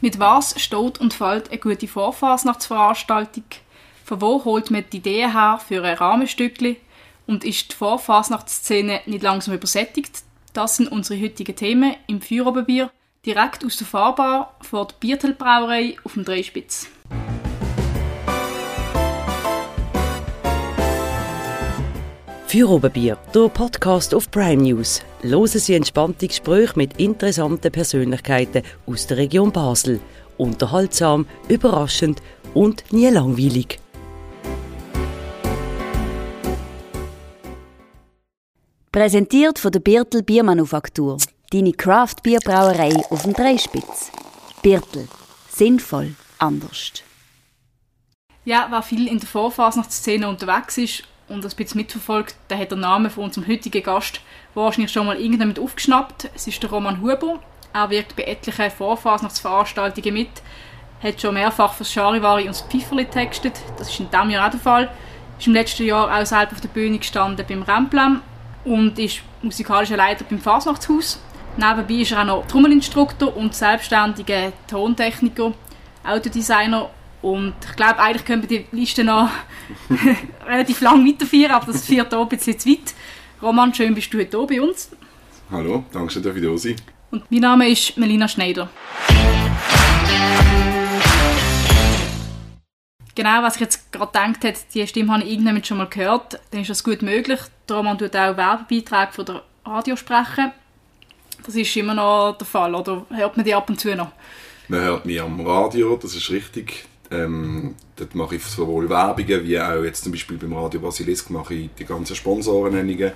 Mit was steht und fällt eine gute Vorfasnachtsveranstaltung? Von wo holt man die Idee her für ein Rahmenstückchen? Und ist die Vorfasnachtsszene nicht langsam übersättigt? Das sind unsere heutigen Themen im Feuerobenbier, direkt aus der Fahrbar vor der Biertelbrauerei auf dem Dreispitz. Feuerobenbier, der Podcast auf Prime News. Hören Sie entspannte Gespräche mit interessanten Persönlichkeiten aus der Region Basel. Unterhaltsam, überraschend und nie langweilig. Präsentiert von der Birtel Biermanufaktur. Deine Craft-Bierbrauerei auf dem Dreispitz. Birtel. Sinnvoll. Anders. Ja, wer viel in der Vorfasnachtsszene unterwegs ist und das bisschen mitverfolgt, der hat den Namen von unserem heutigen Gast wahrscheinlich schon mal irgendjemand aufgeschnappt. Es ist der Roman Huber. Er wirkt bei etlichen Vorfasnachtsveranstaltungen mit, hat schon mehrfach fürs Charivari und das Pfifferli textet. Das ist in diesem Jahr auch der Fall. Ist im letzten Jahr auch selbst auf der Bühne gestanden beim Remplam und ist musikalischer Leiter beim Fasnachtshaus. Nebenbei ist er auch noch Trommelinstruktor und selbstständiger Tontechniker, Autodesigner und ich glaube, eigentlich können wir die Liste noch relativ lang weiterführen, aber das führt hier bisschen zu weit. Roman, schön bist du heute hier bei uns. Hallo, danke schön, dass ich da sein Und mein Name ist Melina Schneider. Genau, was ich jetzt gerade gedacht habe, die Stimme habe ich irgendwann schon mal gehört, dann ist das gut möglich. Der Roman tut auch Werbebeiträge von der Radio sprechen. Das ist immer noch der Fall, oder hört man die ab und zu noch? Man hört mich am Radio, das ist richtig. Ähm, dort mache ich sowohl Werbungen wie auch jetzt zum Beispiel beim Radio Basilisk mache ich die ganzen Sponsorennennungen.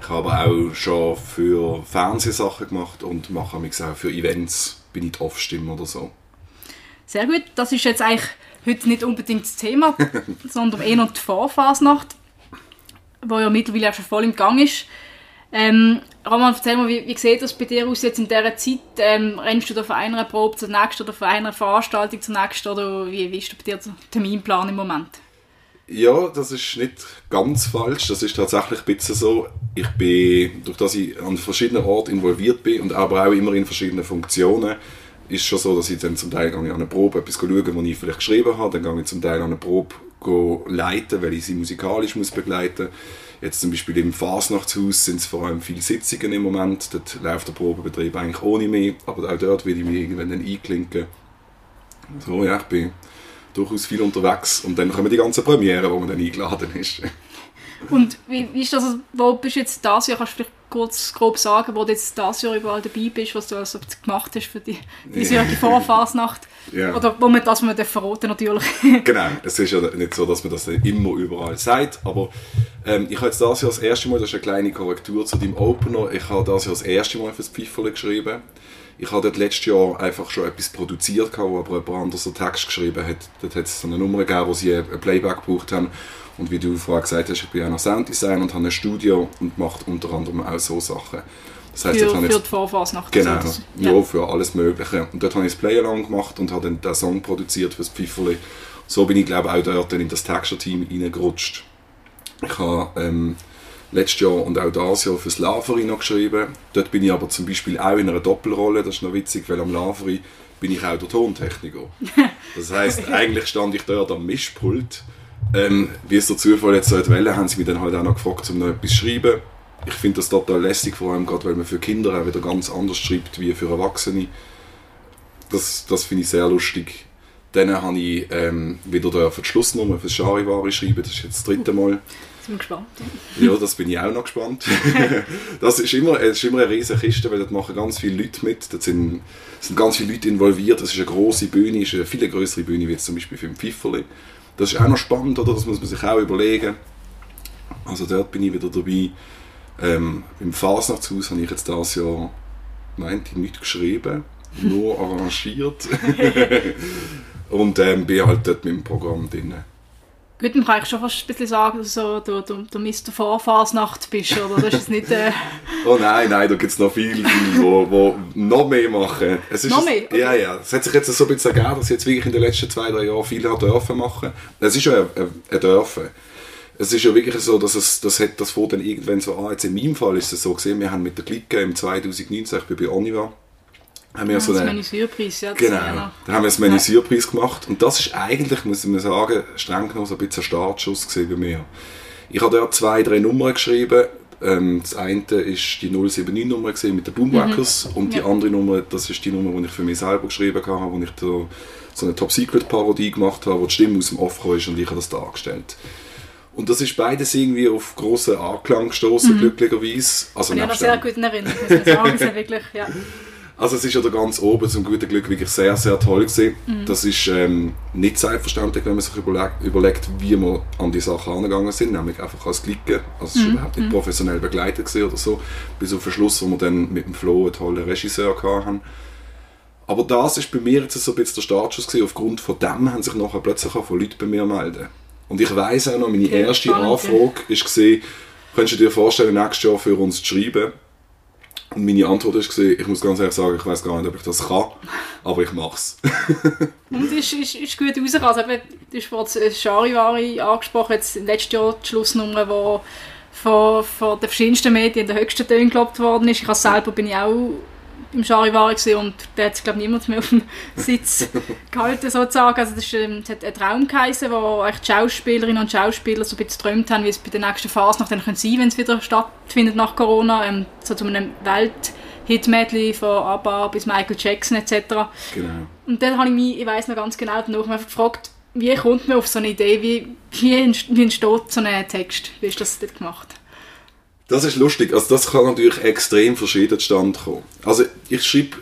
Ich habe auch schon für Fernsehsachen gemacht und mache mich auch für Events, bin ich die Off-Stimme oder so. Sehr gut, das ist jetzt eigentlich heute nicht unbedingt das Thema, sondern eher noch die Vorfasnacht, die ja mittlerweile schon voll im Gang ist. Ähm, Roman, erzähl mal, wie, wie sieht das bei dir aus jetzt in dieser Zeit? Ähm, rennst du da von einer Probe zur nächsten oder von einer Veranstaltung zur nächsten oder wie, wie ist bei dir der Terminplan im Moment? Ja, das ist nicht ganz falsch. Das ist tatsächlich ein bisschen so. Ich bin, durch das ich an verschiedenen Orten involviert bin und aber auch immer in verschiedenen Funktionen, ist schon so, dass ich dann zum Teil an eine Probe etwas schauen, was ich vielleicht geschrieben habe, dann gehe ich zum Teil an eine Probe leiten, weil ich sie musikalisch begleiten muss Jetzt zum Beispiel im Fasnachtshaus sind es vor allem viele Sitzungen im Moment. Dort läuft der Probebetrieb eigentlich ohne mich, aber auch dort will ich mich irgendwann dann einklinken. So, ja, ich bin durchaus viel unterwegs und dann kommen die ganzen Premiere, wo man dann eingeladen ist. Und wie, wie ist das, wo bist du jetzt das Jahr, kannst du vielleicht kurz grob sagen, wo du jetzt das Jahr überall dabei bist, was du also gemacht hast für die diesjährige Vorfasnacht? Ja. Oder wo man das verraten natürlich. genau, es ist ja nicht so, dass man das immer überall sagt, aber ähm, ich habe jetzt das Jahr das erste Mal, das ist eine kleine Korrektur zu deinem Opener, ich habe das Jahr das erste Mal für das Pfifferle geschrieben. Ich habe dort letztes Jahr einfach schon etwas produziert, wo aber jemand anderes einen Text geschrieben hat. Dort hat es eine Nummer gegeben, wo sie ein Playback gebraucht haben. Und wie du vorher gesagt hast, ich bin auch noch Sounddesigner und habe ein Studio und mache unter anderem auch so Sachen. Das heisst, für, für jetzt, die Vorphase Genau, so, ja. ja. für alles Mögliche. Und dort habe ich das Play-Along gemacht und habe dann den Song produziert für das Pfifferli. So bin ich, glaube ich, auch dort in das Texture-Team reingerutscht. Ich habe ähm, letztes Jahr und auch dieses Jahr für das Laveri noch geschrieben. Dort bin ich aber zum Beispiel auch in einer Doppelrolle, das ist noch witzig, weil am Laveri bin ich auch der Tontechniker. Das heisst, eigentlich stand ich dort am Mischpult. Ähm, wie es der Zufall jetzt so Welle haben sie mich dann halt auch noch gefragt, um noch etwas zu schreiben ich finde das total lästig, vor allem gerade, weil man für Kinder auch wieder ganz anders schreibt wie für Erwachsene. Das, das finde ich sehr lustig. Dann habe ich ähm, wieder für die Schlussnummer für Charivari schreiben, das ist jetzt das dritte Mal. Bin ich gespannt. Ja, das bin ich auch noch gespannt. das ist immer, es ist immer eine riesige Kiste, weil dort machen ganz viele Leute mit. Da sind, sind ganz viele Leute involviert. Das ist eine große Bühne, ist eine viel größere Bühne wie jetzt zum Beispiel für den Pfifferli. Das ist auch noch spannend, oder? Das muss man sich auch überlegen. Also dort bin ich wieder dabei. Ähm, Im Fasnachtshaus habe ich jetzt dieses Jahr, meinte ich, nicht geschrieben, nur arrangiert. und ähm, bin halt dort mit dem Programm drin. Gut, man kann ich schon fast ein bisschen sagen, dass du der, der, der Mr. Vorfasnacht bist, oder? Das ist nicht... Äh... oh nein, nein, da gibt es noch viele, die wo, wo noch mehr machen. Es ist noch mehr? Okay. Ja, ja. Es hat sich jetzt so ein bisschen ergeben, dass ich jetzt wirklich in den letzten zwei, drei Jahren viel dürfen machen. Es ist ja ein, ein, ein Dürfen es ist ja wirklich so, dass es, das hat das vor dann irgendwann so an. Jetzt in meinem Fall ist es so gesehen, wir haben mit der Clique im 2019, ich bin bei Oniva, haben wir so das eine, Menü-Surpreis, ja. Genau, ja noch- da haben wir das Menü-Surprise gemacht und das ist eigentlich, muss man sagen, streng genommen so ein bisschen ein Startschuss gewesen bei mir. Ich habe dort zwei, drei Nummern geschrieben. Ähm, das eine ist die 079-Nummer gewesen mit den Boomwackers und die Ja. andere Nummer, das ist die Nummer, die ich für mich selber geschrieben habe, wo ich so eine Top-Secret-Parodie gemacht habe, wo die Stimme aus dem Off ist und ich habe das dargestellt. Und das ist beides irgendwie auf grossen Anklang gestoßen, glücklicherweise. Also ich habe das sehr gut in Erinnerung, muss man sagen. Wirklich, ja. also es ist ja da ganz oben zum guten Glück wirklich sehr, sehr toll gewesen. Mhm. Das ist ähm, nicht selbstverständlich, wenn man sich überlegt, überlegt, wie wir an die Sachen angegangen sind, nämlich einfach als Klicken. Also es Mhm. ist überhaupt nicht professionell begleitet oder so, bis auf den Schluss, wo wir dann mit dem Flo einen tollen Regisseur hatten. Aber das ist bei mir jetzt so ein bisschen der Startschuss gewesen. Aufgrund von dem haben sich nachher plötzlich auch von Leuten bei mir melden. Und ich weiss auch noch, meine Okay, erste spannend. Anfrage gesehen, könntest du dir vorstellen, nächstes Jahr für uns zu schreiben? Meine Antwort gesehen, ich muss ganz ehrlich sagen, ich weiß gar nicht, ob ich das kann, aber ich mach's. Und es ist, ist, ist gut rausgekommen. Also, eben, du hast Charivari angesprochen, jetzt letztes Jahr die Schlussnummer, die von, von den verschiedensten Medien in den höchsten Tönen gelobt worden ist. Ich selber bin ich auch im Charivari gesehen und da hat sich glaube niemand mehr auf dem Sitz gehalten sozusagen. Also das, ist, ähm, es hat einen Traum geheißen, wo eigentlich die Schauspielerinnen und Schauspieler so ein bisschen geträumt haben, wie es bei der nächsten Phase noch dann sein könnte, wenn es wieder stattfindet nach Corona. Ähm, so zu einem Welt-Hit-Medley von ABBA bis Michael Jackson etc. Genau. Und dann habe ich mich, ich weiß noch ganz genau, danach einfach gefragt, wie kommt man auf so eine Idee, wie, wie entsteht so ein Text? Wie ist das dort gemacht? Das ist lustig. Also das kann natürlich extrem verschieden zustande kommen. Also ich schreibe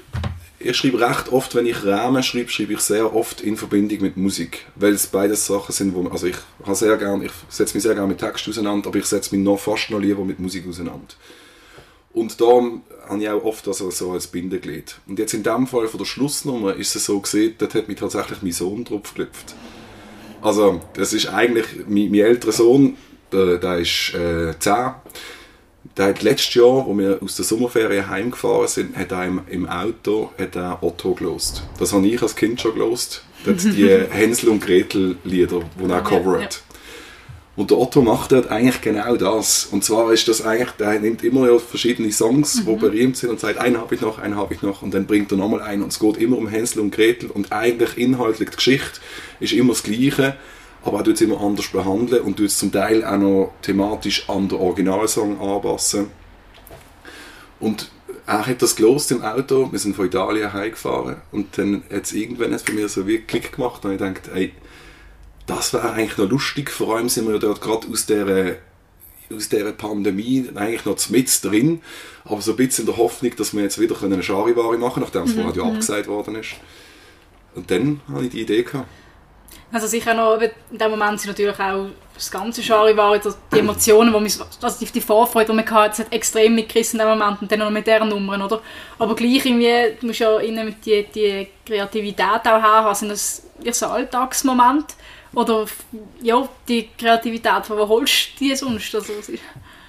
ich schreibe recht oft, wenn ich Rahmen schreibe, schreibe ich sehr oft in Verbindung mit Musik. Weil es beides Sachen sind, wo also ich habe sehr gern, ich setze mich sehr gerne mit Text auseinander, aber ich setze mich noch fast noch lieber mit Musik auseinander. Und da habe ich auch oft also so als Bindeglied. Und jetzt in dem Fall von der Schlussnummer ist es so gesehen, dort hat mich tatsächlich mein Sohn drauf gelüpft. Also, das ist eigentlich mein, mein älterer Sohn, der, der ist äh, 10. Der hat letztes Jahr, wo wir aus der Sommerferien heimgefahren sind, hat er im, im Auto hat er Otto gelost. Das habe ich als Kind schon gelost. Das die Hänsel und Gretel Lieder, die er covert. Und der Otto macht dort eigentlich genau das. Und zwar ist das eigentlich, der nimmt immer ja verschiedene Songs, die berühmt sind und sagt, einen habe ich noch, einen habe ich noch. Und dann bringt er nochmal einen. Und es geht immer um Hänsel und Gretel. Und eigentlich inhaltlich die Geschichte ist immer das Gleiche. Aber er tut es immer anders behandeln und tut es zum Teil auch noch thematisch an den Originalsong anpassen. Und er hat das gelost im Auto. Wir sind von Italien heimgefahren. Und dann hat es irgendwann bei mir so wie Klick gemacht. Und ich dachte, ey, das wäre eigentlich noch lustig. Vor allem sind wir ja dort gerade aus der, aus dieser Pandemie eigentlich noch mit drin. Aber so ein bisschen in der Hoffnung, dass wir jetzt wieder eine Charivari machen können, nachdem es vorher ja abgesagt worden ist. Und dann hatte ich die Idee. Gehabt. Also sicher noch, in dem Moment sind natürlich auch das ganze Charivari, die Emotionen, die, mich, also die, Vorfreude, die man hatte, hat extrem mitgerissen in dem Moment und dann noch mit dieser Nummern, oder? Aber gleich irgendwie, du musst ja innen die, die Kreativität auch haben, sind das eher so Alltagsmomente? Oder ja, die Kreativität, von wo holst du die sonst? Also,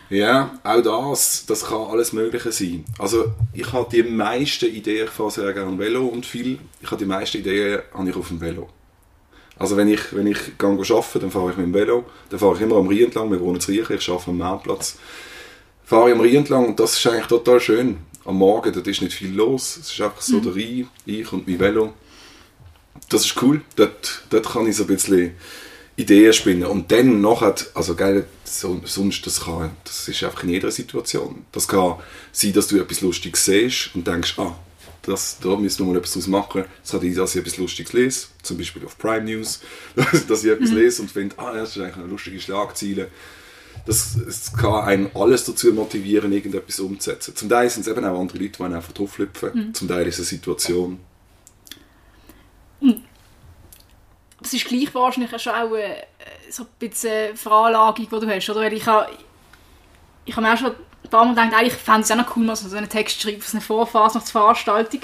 Ja, auch das, das kann alles Mögliche sein. Also ich habe die meisten Ideen, ich fahre sehr gerne Velo und viel, ich habe die meisten Ideen habe ich auf dem Velo. Also wenn ich, wenn ich gehe arbeiten, dann fahre ich mit dem Velo, dann fahre ich immer am Rhein entlang, wir wohnen in Riechen, ich arbeite am Marktplatz. Fahre ich am Rhein entlang und das ist eigentlich total schön. Am Morgen, dort ist nicht viel los, es ist einfach so der Rhein, ich und mein Velo. Das ist cool, dort, dort kann ich so ein bisschen Ideen spinnen. Und dann nachher, also geil, so, sonst, das kann, das ist einfach in jeder Situation. Das kann sein, dass du etwas Lustiges siehst und denkst, ah, das, da müssen wir mal etwas draus machen. Es hat ich, dass ich etwas Lustiges lese, zum Beispiel auf Prime News, dass, ich etwas lese und finde, ah, das ist eigentlich eine lustige Schlagzeile. Das, es kann einen alles dazu motivieren, irgendetwas umzusetzen. Zum Teil sind es eben auch andere Leute, die einen einfach drauflüpfen. Zum Teil ist es eine Situation. das ist gleich wahrscheinlich schon auch äh, so ein bisschen Veranlagung, die du hast, oder? Ich habe, ich habe auch schon ein paar Mal gedacht, eigentlich fände ich es auch noch cool, mal so einen Text zu schreiben, so eine Vorphase nach der Veranstaltung.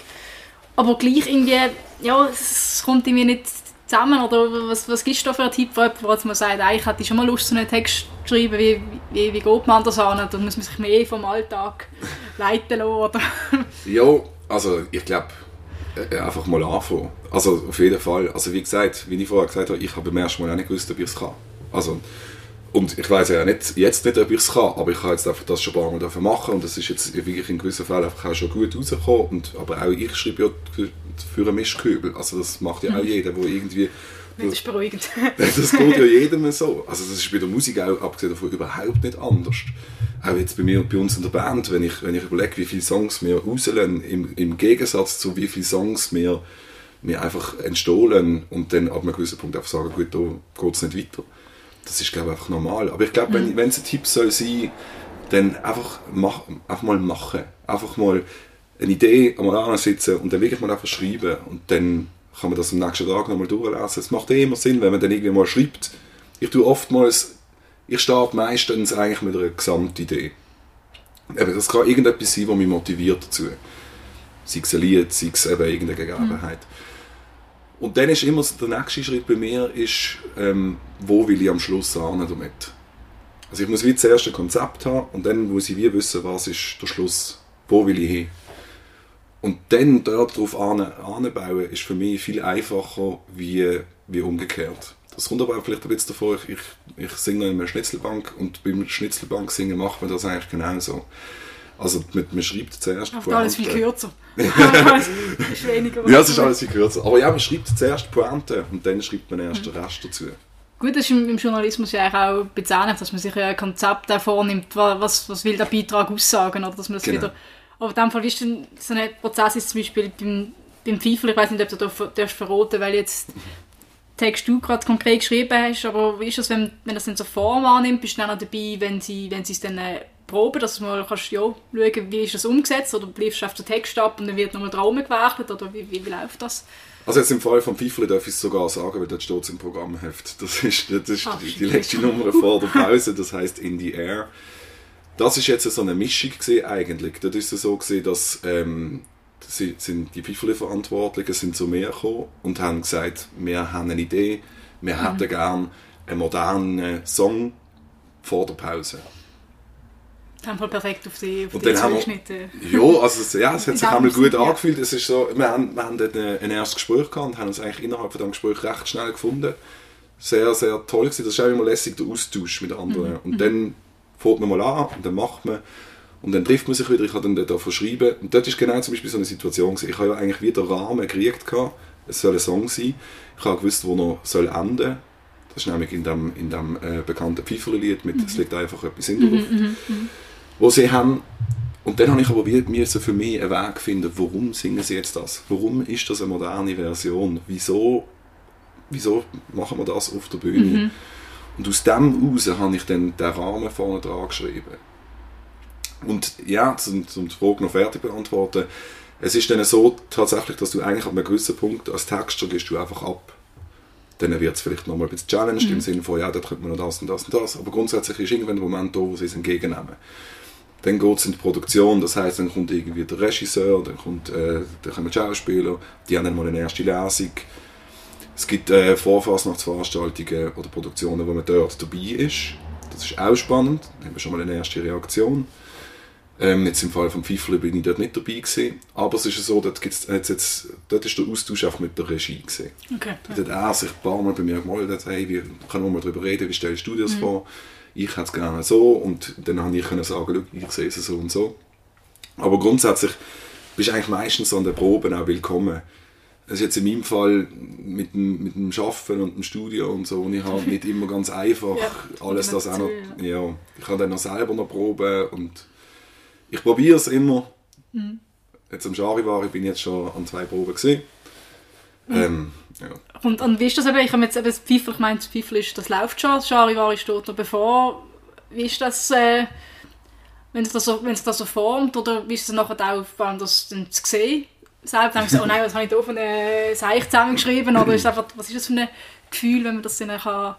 Aber gleich irgendwie, ja, es kommt irgendwie nicht zusammen, oder was, was gibst du da für einen Tipp, jetzt mal sagt, eigentlich hätte ich schon mal Lust, so einen Text zu schreiben, wie, wie, wie geht man das an? Da muss man sich mehr vom Alltag leiten lassen, oder? Ja, also ich glaube, äh, einfach mal anfangen. Also auf jeden Fall. Also wie gesagt, wie ich vorher gesagt habe, ich habe beim ersten Mal auch nicht gewusst, ob ich es kann. Also, Und ich weiß ja nicht, jetzt nicht, ob ich es kann, aber ich kann jetzt einfach das schon ein paar Mal machen und das ist jetzt wirklich in gewissen Fällen einfach auch schon gut rausgekommen. Und, aber auch ich schreibe ja für, für einen Mischkübel. Also das macht ja auch jeder, der irgendwie... Das ist beruhigend. das geht ja jedem so. Also das ist bei der Musik auch, abgesehen davon, überhaupt nicht anders. Auch jetzt bei mir bei uns in der Band, wenn ich, wenn ich überlege, wie viele Songs wir rauslassen, im, im Gegensatz zu wie viele Songs wir, wir einfach entstohlen und dann ab einem gewissen Punkt einfach sagen, gut, da geht es nicht weiter das ist, glaube ich, einfach normal. Aber ich glaube, wenn, mhm. wenn es ein Tipp soll sein, dann einfach, mach, einfach mal machen. Einfach mal eine Idee einmal ansitzen und dann wirklich mal einfach schreiben. Und dann kann man das am nächsten Tag nochmal durchlesen. Es macht eh immer Sinn, wenn man dann irgendwie mal schreibt. Ich tue oftmals, ich starte meistens eigentlich mit einer Gesamtidee. Eben, das kann irgendetwas sein, was mich motiviert dazu. Sei es ein Lied, sei es eben irgendeine Gegebenheit. Mhm. Und dann ist immer der nächste Schritt bei mir, ist, ähm, wo will ich am Schluss hin damit. Also ich muss wie zuerst ein Konzept haben und dann muss ich wie wissen, was ist der Schluss, wo will ich hin. Und dann dort darauf anbauen, ist für mich viel einfacher wie, wie umgekehrt. Das kommt aber vielleicht ein bisschen davor, ich, ich, ich singe in einer Schnitzelbank und beim Schnitzelbank singen macht man das eigentlich genauso. Also mit, man schreibt zuerst Pointe. alles viel kürzer. ist weniger. Ja, es ist alles viel kürzer. Aber ja, man schreibt zuerst Pointe und dann schreibt man erst den Rest dazu. Gut, das ist im, Journalismus ja auch bezahlt, dass man sich ein Konzept vornimmt, was, was will der Beitrag aussagen, oder dass man das genau. wieder... Aber in dem Fall, wie ist denn so ein Prozess ist zum Beispiel beim, beim FIFA, ich weiß nicht, ob du da verraten weil jetzt Text du gerade konkret geschrieben hast, aber wie ist das, wenn, wenn das dann so Form annimmt, bist du dann auch dabei, wenn sie, wenn sie es dann äh, proben, dass du mal kannst, ja, schauen, wie ist das umgesetzt oder bleibst du auf den Text ab und dann wird nochmal Traum gewerkelt oder wie, wie, wie läuft das? Also jetzt im Fall von FIFA darf ich es sogar sagen, weil dort steht im Programmheft. Das ist, das ist Ach, die, die letzte Nummer vor der Pause, das heißt In the Air. Das ist jetzt so eine Mischung gesehen eigentlich. Dort ist es so gesehen, dass ähm, sie, sind die FIFA-Verantwortlichen sind zu mir gekommen und haben gesagt, wir haben eine Idee, wir mhm. hätten gerne einen modernen Song vor der Pause. Haben voll perfekt auf die, auf und die dann geschnitten. ja, also ja, es hat sich einmal gut ja. angefühlt. Es ist so, wir haben, wir haben dort ein erstes Gespräch gehabt und haben uns eigentlich innerhalb von diesem Gespräch recht schnell gefunden. Sehr, sehr toll gewesen. Das ist auch immer lässig, der Austausch mit anderen. Mhm. Und mhm. dann fährt man mal an und dann macht man und dann trifft man sich wieder. Ich habe dann dort verschrieben und dort ist genau zum Beispiel so eine Situation gewesen. Ich habe ja eigentlich wieder Rahmen gekriegt gehabt. Es soll ein Song sein. Ich habe gewusst, wo er soll enden. Das ist nämlich in dem, in dem äh, bekannten Pfeiferlied mit mhm. «Es liegt einfach etwas in der Luft». Mhm, mhm, mhm wo sie haben. Und dann habe ich aber wieder für mich einen Weg finden, warum singen sie jetzt das? Warum ist das eine moderne Version? Wieso, wieso machen wir das auf der Bühne? Mhm. Und aus dem heraus habe ich dann den Rahmen vorne dran geschrieben. Und ja, zum, zum die Frage noch fertig beantworten, es ist dann so tatsächlich, dass du eigentlich an einem gewissen Punkt als Texter gehst du einfach ab. Dann wird es vielleicht nochmal ein bisschen challenged mhm. im Sinne von, ja, da könnte man noch das und das und das. Aber grundsätzlich ist irgendwann ein Moment da, wo sie es entgegennehmen. Dann geht es in die Produktion, das heißt, dann kommt irgendwie der Regisseur, dann, kommt, äh, dann kommen die Schauspieler, die haben dann mal eine erste Lesung. Es gibt äh, Vorfasnachtsveranstaltungen oder Produktionen, wo man dort dabei ist. Das ist auch spannend, dann haben wir schon mal eine erste Reaktion. Ähm, jetzt im Fall von Pfeiffer bin ich dort nicht dabei gewesen. Aber es ist so, dort, gibt's, jetzt, jetzt, dort ist der Austausch auch mit der Regie gewesen. Okay. Dort hat er sich ein paar Mal bei mir gemeldet, hey, wir können mal darüber reden, wie stellst du dir das mhm. vor? Ich hätte es gerne so und dann habe ich können sagen, ich sehe es so und so. Aber grundsätzlich bist du eigentlich meistens an den Proben auch willkommen. Das ist jetzt in meinem Fall mit dem, mit dem Arbeiten und dem Studio und so, und ich habe nicht immer ganz einfach ja, alles das auch noch, ja, ich habe dann noch selber noch Proben und ich probiere es immer. Mhm. Jetzt am Charivari bin ich jetzt schon an zwei Proben gesehen. Mhm. Ähm, ja. Und, und wie ist das eben, ich habe jetzt eben das Pfeiffer, ich meine, das Pfeiffer ist, das läuft schon, das Charivari steht noch bevor. Wie ist das, äh, wenn es das so, wenn es das so formt, oder wie ist es nachher auch, dann zu sehen? Selbst ich so, oh nein, was habe ich da von einem Seich zusammengeschrieben, oder ist einfach, was ist das für ein Gefühl, wenn man das dann kann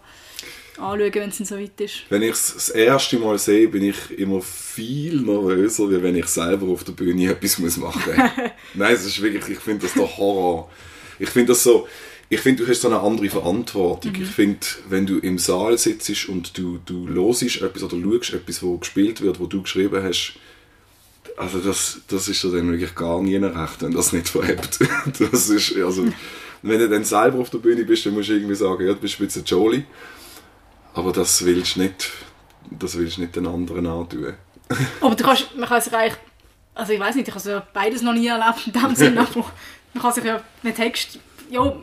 anschauen, wenn es dann so weit ist? Wenn ich es das erste Mal sehe, bin ich immer viel nervöser, wie wenn ich selber auf der Bühne etwas machen muss. Nein, es ist wirklich, ich finde das der Horror. Ich finde das so, ich finde, du hast so eine andere Verantwortung. Mhm. Ich finde, wenn du im Saal sitzt und du, du hörst etwas oder schaust etwas, wo gespielt wird, wo du geschrieben hast, also das, das ist ja dann wirklich gar nie recht, wenn das nicht verhebt. Das ist, also, wenn du dann selber auf der Bühne bist, dann musst du irgendwie sagen, ja, du bist ein bisschen Jolie. Aber das willst du nicht, das willst du nicht den anderen antun. Aber du kannst, man kann sich eigentlich, also ich weiß nicht, ich habe beides noch nie erlebt in dem Sinne, aber man kann sich ja mit Text, ja,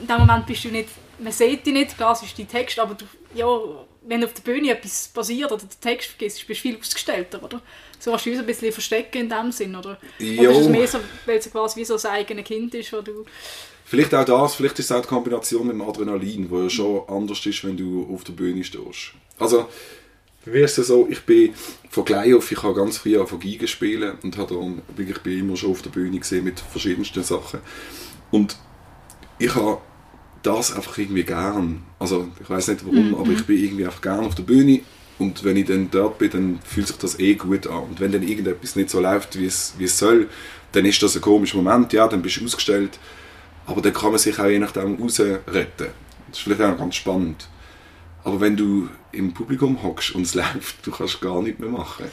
in dem Moment bist du nicht, man sieht dich nicht, klar, es ist dein Text, aber du, ja, wenn auf der Bühne etwas passiert oder den Text vergisst, bist du viel ausgestellter, oder? So hast du uns ein bisschen verstecken in dem Sinn, oder? Jo. Oder ist es mehr so, weil es quasi wie so das eigene Kind ist, wo du... Vielleicht auch das, vielleicht ist es auch die Kombination mit dem Adrenalin, wo ja schon anders ist, wenn du auf der Bühne stehst. Also, wie ist es so, ich bin von klein auf, ich habe ganz früh angefangen Geige spielen und habe dann, ich bin immer schon auf der Bühne gesehen mit verschiedensten Sachen. Und ich habe das einfach irgendwie gern. Also, ich weiß nicht warum, aber ich bin irgendwie einfach gern auf der Bühne und wenn ich dann dort bin, dann fühlt sich das eh gut an. Und wenn dann irgendetwas nicht so läuft, wie es, wie es soll, dann ist das ein komischer Moment, ja, dann bist du ausgestellt. Aber dann kann man sich auch je nachdem rausretten. Das ist vielleicht auch ganz spannend. Aber wenn du im Publikum hockst und es läuft, du kannst gar nichts mehr machen.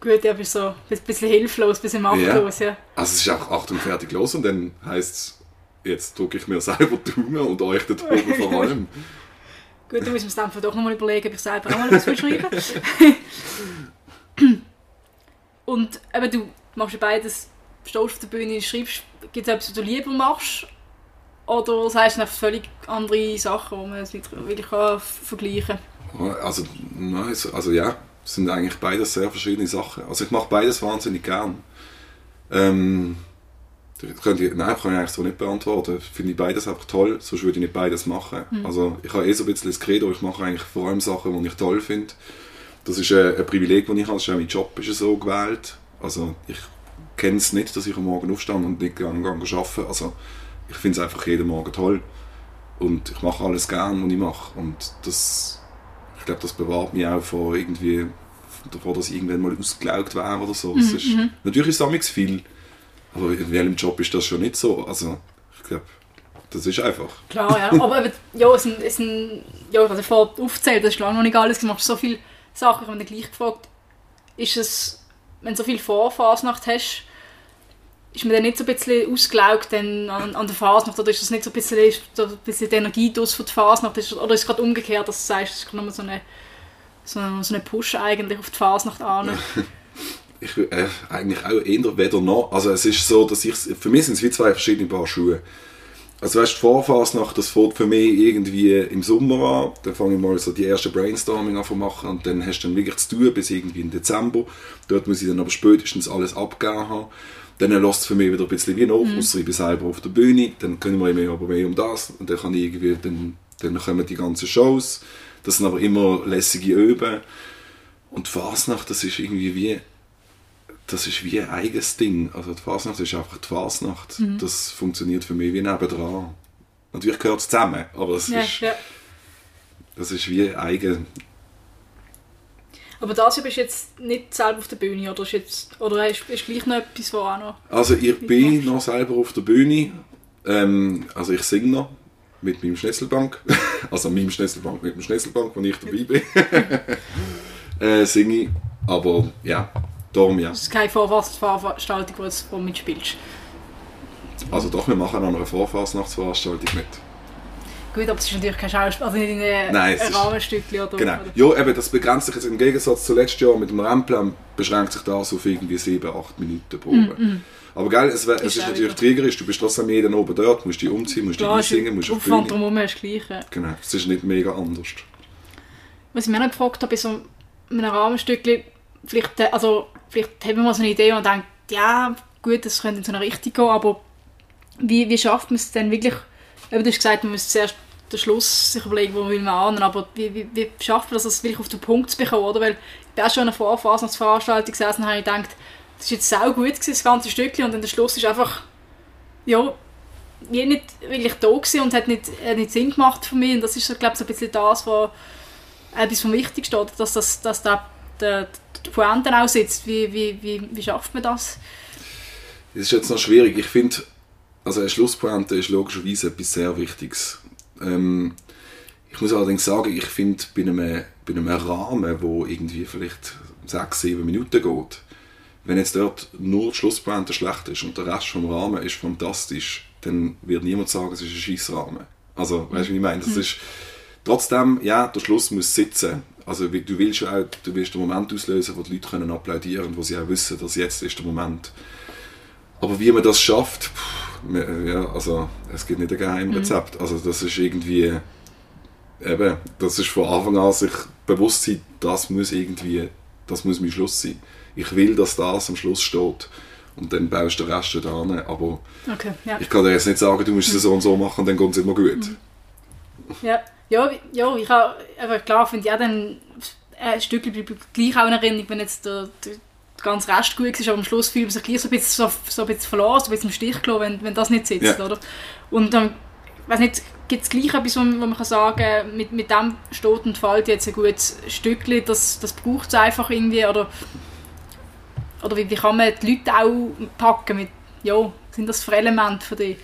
Gut, ja, bist so ein bisschen hilflos, ein bisschen machtlos, ja. Also es ist einfach Achtung, fertig, los und dann heisst es, jetzt drücke ich mir selber die Daumen und euch da oben vor allem. Gut, dann müssen wir uns dann doch nochmal überlegen, ob ich selber auch mal etwas schreiben Und eben, du machst ja beides, stehst auf der Bühne, schreibst, gibt es etwas, was du lieber machst? Oder sagst du einfach völlig andere Sachen, die man jetzt nicht wirklich kann vergleichen kann? Also, nein, so- also ja, es sind eigentlich beides sehr verschiedene Sachen. Also ich mache beides wahnsinnig gern. Ähm, das könnte ich, nein, kann ich eigentlich so nicht beantworten. Finde ich beides einfach toll, sonst würde ich nicht beides machen. Also ich habe eh so ein bisschen das Credo, ich mache eigentlich vor allem Sachen, die ich toll finde. Das ist äh, ein Privileg, das ich habe, das ist auch mein Job ist so gewählt. Also ich kenne es nicht, dass ich am Morgen aufstehe und nicht gerne gehe arbeiten. Also ich finde es einfach jeden Morgen toll. Und ich mache alles gern, was ich mache. Und das, ich glaube, das bewahrt mich auch vor irgendwie, davor, dass ich irgendwann mal ausgelaugt wäre oder so. Es ist, natürlich ist es viel, aber in welchem Job ist das schon nicht so? Also, ich glaube, das ist einfach. Klar, ja. Aber ja, es es sind, ja, also vor aufzählt, das ist lange noch nicht alles gemacht. So viele Sachen, ich habe mich gleich gefragt, ist es, wenn du so viel Vorfasnacht hast, ist man dann nicht so ein bisschen ausgelaugt an, an der Fasnacht oder ist das nicht so ein bisschen, ist so ein bisschen die Energie aus die Fasnacht ist, oder ist es gerade umgekehrt, dass du sagst, es ist gerade nur so eine, so eine, so eine Push eigentlich auf die Fasnacht an? Ich äh, eigentlich auch eher weder noch. Also es ist so, dass ich, für mich sind es wie zwei verschiedene Paar Schuhe. Also weißt, die Vorphasnacht, das fängt für mich irgendwie im Sommer an. Dann fange ich mal so die erste Brainstorming an zu machen und dann hast du dann wirklich zu tun bis irgendwie im Dezember. Dort muss ich dann aber spätestens alles abgeben haben. Dann lässt es für mich wieder ein bisschen wie nach, ausser ich bin selber auf der Bühne. Dann kümmere ich mich aber mehr um das und dann kann ich irgendwie, dann, dann kommen die ganzen Shows. Das sind aber immer lässige Öben. Und die Fasnacht, das ist irgendwie wie, das ist wie ein eigenes Ding. Also die Fasnacht ist einfach die Fasnacht. Das funktioniert für mich wie nebendran. Natürlich gehört es zusammen, aber es ja, ist, ja. das ist wie eigen. Aber das bist du jetzt nicht selber auf der Bühne, oder ist, jetzt, oder ist, ist gleich noch etwas, was auch noch... Also ich bin noch selber auf der Bühne. Ähm, also ich singe noch mit meinem Schnetzelbank. Also meinem Schnetzelbank, mit dem Schnetzelbank, wo ich dabei bin. äh, singe ich. Aber ja, darum ja. Das ist keine Vorveranstaltung, wo du mitspielst. Also doch, wir machen an einer Vorfasnachtsveranstaltung mit. Gut, aber es ist natürlich kein Schauspiel, also nicht in einem es ist- oder... Genau. Ja, eben, das begrenzt sich jetzt im Gegensatz zu letztes Jahr mit dem Rennplan, beschränkt sich das auf irgendwie 7, 8 Minuten Probe. Aber gell, es, wär, es Mm, Ist ist natürlich wieder. triggerisch, du bist trotzdem jeden oben dort, musst dich umziehen, musst dich Klar, ist einsingen, musst auf die Aufwand drumherum ist gleich. ja. Genau, es ist nicht mega anders. Was ich mich auch noch gefragt habe, bei so einem Rahmenstückchen, vielleicht, äh, also, vielleicht haben wir mal so eine Idee und denkt, ja, gut, das könnte in so eine Richtung gehen, aber wie, wie schafft man es denn wirklich, du hast gesagt, man muss zuerst den Schluss sich überlegen, wo will man an, aber wie, wie, wie schafft man das, das wirklich auf den Punkt zu bekommen, oder? Weil ich bin schon in einer Vorfasnachtsveranstaltung gesessen und habe gedacht, das ist jetzt sau gut gewesen, das ganze Stückchen, und dann der Schluss ist einfach, ja, wie nicht wirklich da gewesen und hat nicht, hat nicht Sinn gemacht für mich und das ist, glaube ich, so ein bisschen das, was etwas vom Wichtigsten, oder? dass, das, dass da der, die Pointe auch sitzt. Wie, wie, wie, wie schafft man das? Es ist jetzt noch schwierig. Ich finde, also eine Schlusspointe ist logischerweise etwas sehr Wichtiges. Ähm, ich muss allerdings sagen, ich finde, bei einem, bei einem Rahmen, wo irgendwie vielleicht sechs, sieben Minuten geht, wenn jetzt dort nur die Schlusspointe schlecht ist und der Rest vom Rahmen ist fantastisch, dann wird niemand sagen, es ist ein scheiß Rahmen. Also, weißt du, wie ich meine? Das ist, Trotzdem, ja, der Schluss muss sitzen. Also du willst auch, du willst den Moment auslösen, wo die Leute können applaudieren können, wo sie auch wissen, dass jetzt ist der Moment. Aber wie man das schafft, pff, ja, also es gibt nicht ein Geheimrezept. Mhm. Also das ist irgendwie, eben, das ist von Anfang an sich bewusst sein, das muss irgendwie, das muss mein Schluss sein. Ich will, dass das am Schluss steht. Und dann baust du den Rest da an. Aber okay, ja. ich kann dir jetzt nicht sagen, du musst es so und so machen, dann geht es immer gut. Ja, ja, ja ich habe, aber klar finde ich auch dann ein Stück gleich auch in Erinnerung, wenn jetzt der, der ganz Rest gut ist, aber am Schluss fühlt man sich gleich so ein bisschen, so, so ein bisschen verloren, so ein bisschen im Stich gelassen, wenn, wenn das nicht sitzt, ja. oder? Und dann, weiß nicht, gibt es gleich etwas, wo man kann sagen mit, mit dem steht und fällt jetzt ein gutes Stückchen, das, das braucht es einfach irgendwie, oder, oder wie, wie kann man die Leute auch packen mit, ja, sind das für Elemente für dich?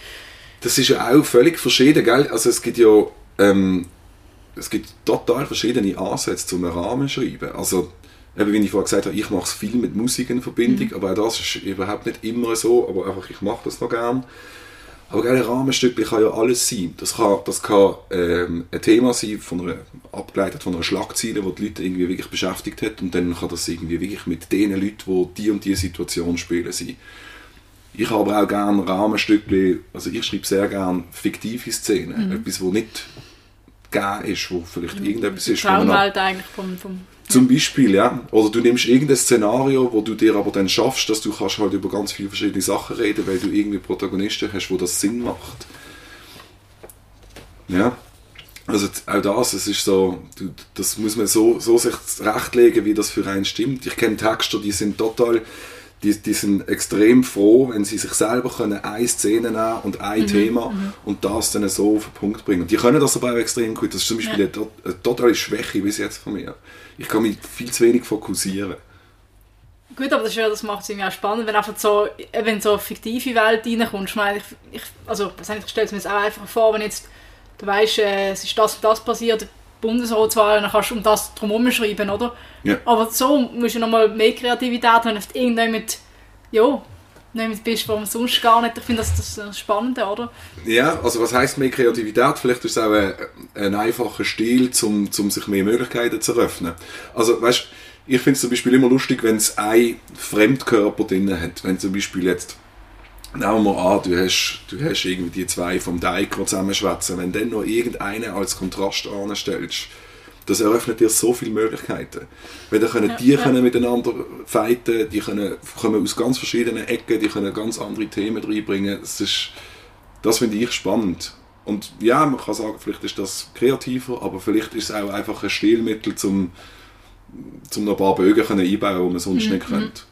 Das ist ja auch völlig verschieden, gell? Also es gibt ja, ähm, es gibt total verschiedene Ansätze zum Rahmen schreiben. Also eben, wie ich vorhin gesagt habe, ich mache es viel mit Musik in Verbindung, mhm. aber auch das ist überhaupt nicht immer so, aber einfach, ich mache das noch gern. Aber ein Rahmenstück kann ja alles sein. Das kann, das kann ähm, ein Thema sein, von einer, abgeleitet von einer Schlagzeile, die die Leute irgendwie wirklich beschäftigt hat und dann kann das irgendwie wirklich mit den Leuten, die die und die Situation spielen, sein. Ich habe aber auch gerne Rahmenstücke, also ich schreibe sehr gerne fiktive Szenen, mhm. etwas, wo nicht gegeben ist, wo vielleicht mhm. irgendetwas ist. Traumwelt eigentlich vom, vom zum Beispiel, ja. Oder du nimmst irgendein Szenario, wo du dir aber dann schaffst, dass du kannst halt über ganz viele verschiedene Sachen reden, weil du irgendwie Protagonisten hast, wo das Sinn macht. Ja. Also auch das, es ist so, du, das muss man so, so sich zurechtlegen, wie das für einen stimmt. Ich kenne Texter, die sind total, die, die sind extrem froh, wenn sie sich selber können eine Szene nehmen und ein mhm, Thema mhm. und das dann so auf den Punkt bringen. Die können das aber auch extrem gut. Das ist zum Beispiel ja. eine, eine totale Schwäche bis jetzt von mir ich kann mich viel zu wenig fokussieren. Gut, aber das, ja, das macht es irgendwie auch spannend, wenn einfach so, wenn so eine fiktive Welt reinkommst. Ich meine, ich, ich, also, ich stelle es mir jetzt auch einfach vor, wenn jetzt, du weißt, äh, es ist das und das passiert, Bundesratswahl, dann kannst du um das drumherum schreiben, oder? Ja. Aber so musst du nochmal mehr Kreativität, wenn du irgendjemand, ja, nicht bist, wo man sonst gar nicht. Ich finde das, das ist spannend, oder? Ja, also was heißt mehr Kreativität? Vielleicht ist es auch ein, ein einfacher Stil, um, um sich mehr Möglichkeiten zu eröffnen. Also, weißt ich finde es zum Beispiel immer lustig, wenn es ein Fremdkörper drin hat. Wenn zum Beispiel jetzt, nehmen wir an, du hast, du hast irgendwie die zwei vom die zusammenschwätzen. Wenn dann noch irgendeine als Kontrast anstellst, das eröffnet dir so viele Möglichkeiten. Weil dann können ja, die ja. können miteinander fighten, die können, kommen aus ganz verschiedenen Ecken, die können ganz andere Themen reinbringen. Das, ist, das finde ich spannend. Und ja, man kann sagen, vielleicht ist das kreativer, aber vielleicht ist es auch einfach ein Stilmittel, um, um noch ein paar Bögen einbauen, die man sonst mhm. nicht könnte.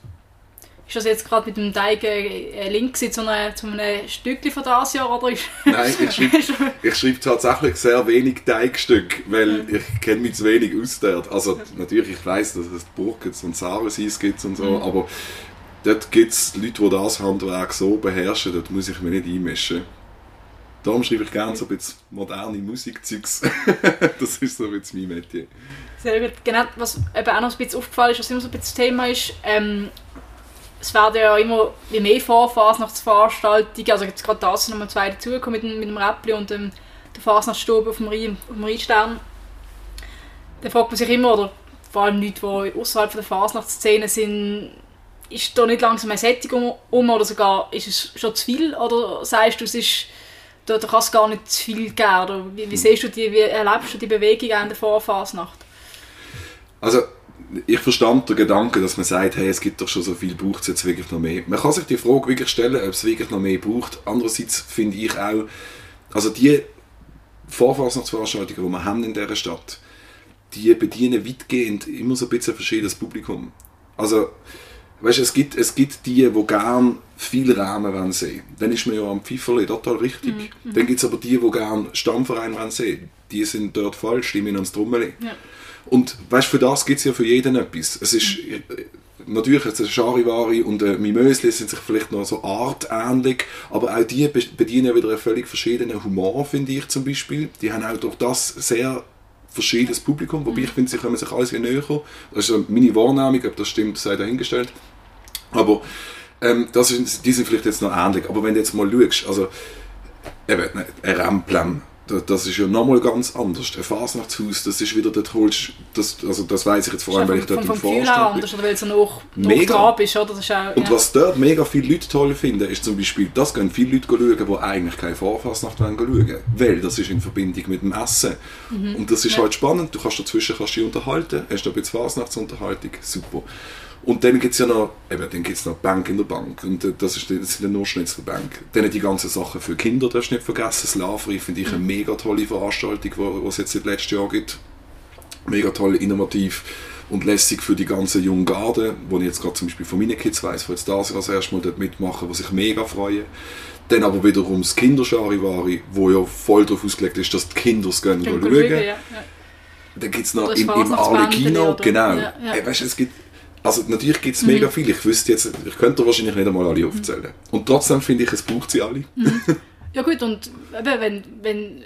Ist das jetzt gerade mit dem Teig ein Link zu einem, zu einem Stückchen von dieses Jahr? Oder Nein, ich schreibe, ich schreibe tatsächlich sehr wenig Teigstück, weil ich kenne mich zu wenig aus dort. Also natürlich, ich weiß, dass es Burkens und Sarensis gibt und so, mhm. aber dort gibt es Leute, die das Handwerk so beherrschen, dort muss ich mich nicht einmischen. Darum schreibe ich gerne so ein bisschen moderne Musikzeugs. das ist so ein bisschen mein Metier. Sehr gut. Genau, was eben auch noch ein bisschen aufgefallen ist, was immer so ein bisschen das Thema ist, ähm, es werden ja immer wie mehr Vorfasnachtsveranstaltungen, also jetzt gerade das nochmal zwei dazugekommen mit, mit dem Räppli und dem, der Fasnachtsstube auf dem, Rhein, auf dem Rheinstern. Da fragt man sich immer, oder vor allem Leute, die außerhalb der Fasnachtsszene sind, ist da nicht langsam eine Sättigung um oder sogar ist es schon zu viel? Oder sagst du, es ist, da, da kann es gar nicht zu viel geben? Oder wie, wie hm. siehst du die, wie erlebst du die Bewegung in der Vorfasnacht? Also ich verstand den Gedanken, dass man sagt, hey, es gibt doch schon so viel, braucht es jetzt wirklich noch mehr? Man kann sich die Frage wirklich stellen, ob es wirklich noch mehr braucht. Andererseits finde ich auch, also die Vorfasnachtsveranstaltungen, die wir haben in dieser Stadt, die bedienen weitgehend immer so ein bisschen ein verschiedenes Publikum. Also, weißt, es gibt, es gibt die, die gerne viel Rahmen wollen sehen. Dann ist man ja am Pfifferli total richtig. Mhm. Dann gibt es aber die, die gerne Stammverein wollen sehen. Die sind dort falsch, die müssen ans Trummeli. Ja. Und weißt, für das gibt es ja für jeden etwas. Es ist, natürlich, jetzt Charivari und ein Mimösli sind sich vielleicht noch so artähnlich, aber auch die bedienen wieder einen völlig verschiedenen Humor, finde ich zum Beispiel. Die haben auch durch das sehr verschiedenes Publikum, wobei ich mhm. finde, sie können sich alles näher kommen. Das ist meine Wahrnehmung, ob das stimmt, sei dahingestellt. Aber ähm, das ist, die sind vielleicht jetzt noch ähnlich. Aber wenn du jetzt mal schaust, also eben, ein Remplan das, ist ja nochmal ganz anders. Ein Fasnachtshaus, das ist wieder, dort holst, das, also das weiss ich jetzt vor allem, weil ich dort im Vorstand anders, oder weil es noch, Mega. bist, oder? Das ist auch, Und ja. was dort mega viele Leute toll finden, ist zum Beispiel, das gehen viele Leute schauen, die eigentlich keine Vorfasnacht wollen schauen. Weil das ist in Verbindung mit dem Essen. Und das ist Mhm. Ja. halt spannend, du kannst dazwischen kannst dich unterhalten, hast da ein bisschen Fasnachtsunterhaltung, super. Und dann gibt es ja noch, eben, dann gibt's noch Bank in der Bank. Und äh, das, ist, das sind ja nur Schnitzelbank. Dann die ganzen Sachen für Kinder, darfst du nicht vergessen. Slaveri finde ich eine mega tolle Veranstaltung, die es jetzt seit letztem Jahr gibt mega toll, innovativ und lässig für die ganzen jungen Garden, wo ich jetzt gerade zum Beispiel von meinen Kids weiss, die jetzt das Jahr das erste Mal dort mitmachen, was ich mega freue. Dann aber wiederum das Kinderscharivari, wo ja voll darauf ausgelegt ist, dass die Kinder es gehen Können schauen. ja, ja. Dann gibt es noch im, im Arlecchino, genau. Ja, ja. Ey, weißt, es gibt, also natürlich gibt es mega viel. Ich wüsste jetzt, ich könnte wahrscheinlich nicht einmal alle aufzählen. Und trotzdem finde ich, es braucht sie alle. Ja gut, und eben, wenn, wenn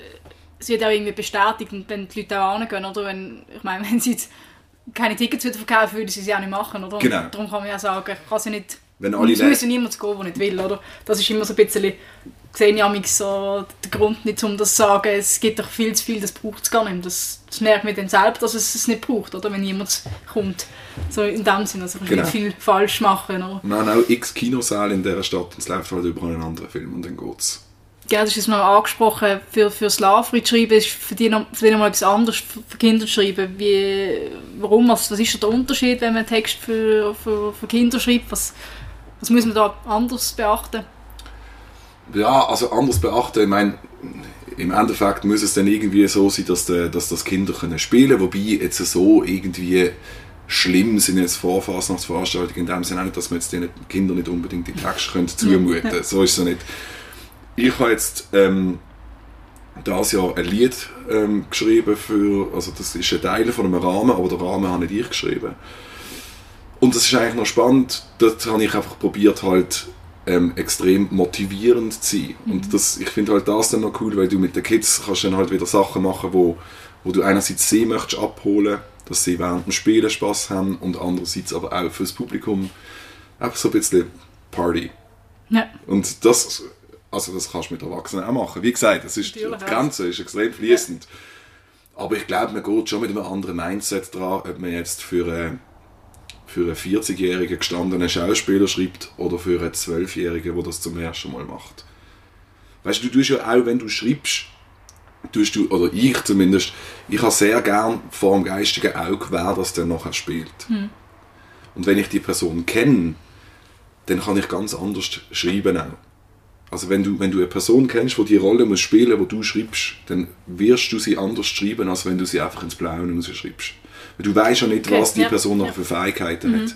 es wird auch irgendwie bestätigt und wenn die Leute auch hingehen, oder? Wenn, ich meine, wenn sie jetzt keine Tickets wieder verkaufen, würden sie sie auch nicht machen, oder? Und Genau. Darum kann man ja sagen, ich kann sie nicht... Wenn alle es muss ja niemand gehen, der nicht will, oder? Das ist immer so ein bisschen... Sehe ich manchmal so den Grund nicht, um das zu sagen, es gibt doch viel zu viel, das braucht es gar nicht. Das, das merkt man dann selber, dass es es nicht braucht, oder? Wenn jemand kommt. So in dem Sinne, also Genau. nicht viel falsch machen, oder? Wir haben auch x Kinosäle in dieser Stadt und es läuft halt überall einen anderen Film und dann geht's. Ja, das ist noch angesprochen, für, für Slavri zu schreiben ist für die, noch, für die noch mal etwas anderes, für, Kinder zu schreiben. Wie, warum, was, was ist der Unterschied, wenn man einen Text für, für, für Kinder schreibt? Was, was muss man da anders beachten? Ja, also anders beachten, ich meine, im Endeffekt muss es dann irgendwie so sein, dass, der, dass das Kinder können spielen können, wobei jetzt so irgendwie schlimm sind jetzt Vorfasnachtsveranstaltungen in dem Sinne nicht, dass man jetzt den Kindern nicht unbedingt die Texte können zumuten können. So ist es nicht. Ich habe jetzt ähm, das Jahr ein Lied ähm, geschrieben für, also das ist ein Teil von einem Rahmen, aber den Rahmen habe nicht ich geschrieben. Und das ist eigentlich noch spannend, dort habe ich einfach probiert halt ähm, extrem motivierend zu sein. Und das, ich finde halt das dann noch cool, weil du mit den Kids kannst dann halt wieder Sachen machen, wo, wo du einerseits sie möchtest abholen, dass sie während dem Spielen Spaß haben und andererseits aber auch fürs Publikum einfach so ein bisschen Party. Ja. Und das, also das kannst du mit Erwachsenen auch machen. Wie gesagt, das ist, die. Grenze ist extrem fließend. Aber ich glaube, man geht schon mit einem anderen Mindset dran, ob man jetzt für einen, für einen 40-jährigen gestandenen Schauspieler schreibt oder für einen 12-jährigen, der das zum ersten Mal macht. Weißt du, du tust ja auch, wenn du schreibst, tust du, oder ich zumindest, ich habe sehr gern vor dem geistigen Auge, wer das dann nachher spielt. Und wenn ich die Person kenne, dann kann ich ganz anders schreiben auch. Also wenn du, wenn du eine Person kennst, die die Rolle muss spielen muss, die du schreibst, dann wirst du sie anders schreiben, als wenn du sie einfach ins Blaue rausschreibst. Weil du weißt ja nicht, Okay, was die ja, Person noch ja. für Fähigkeiten hat.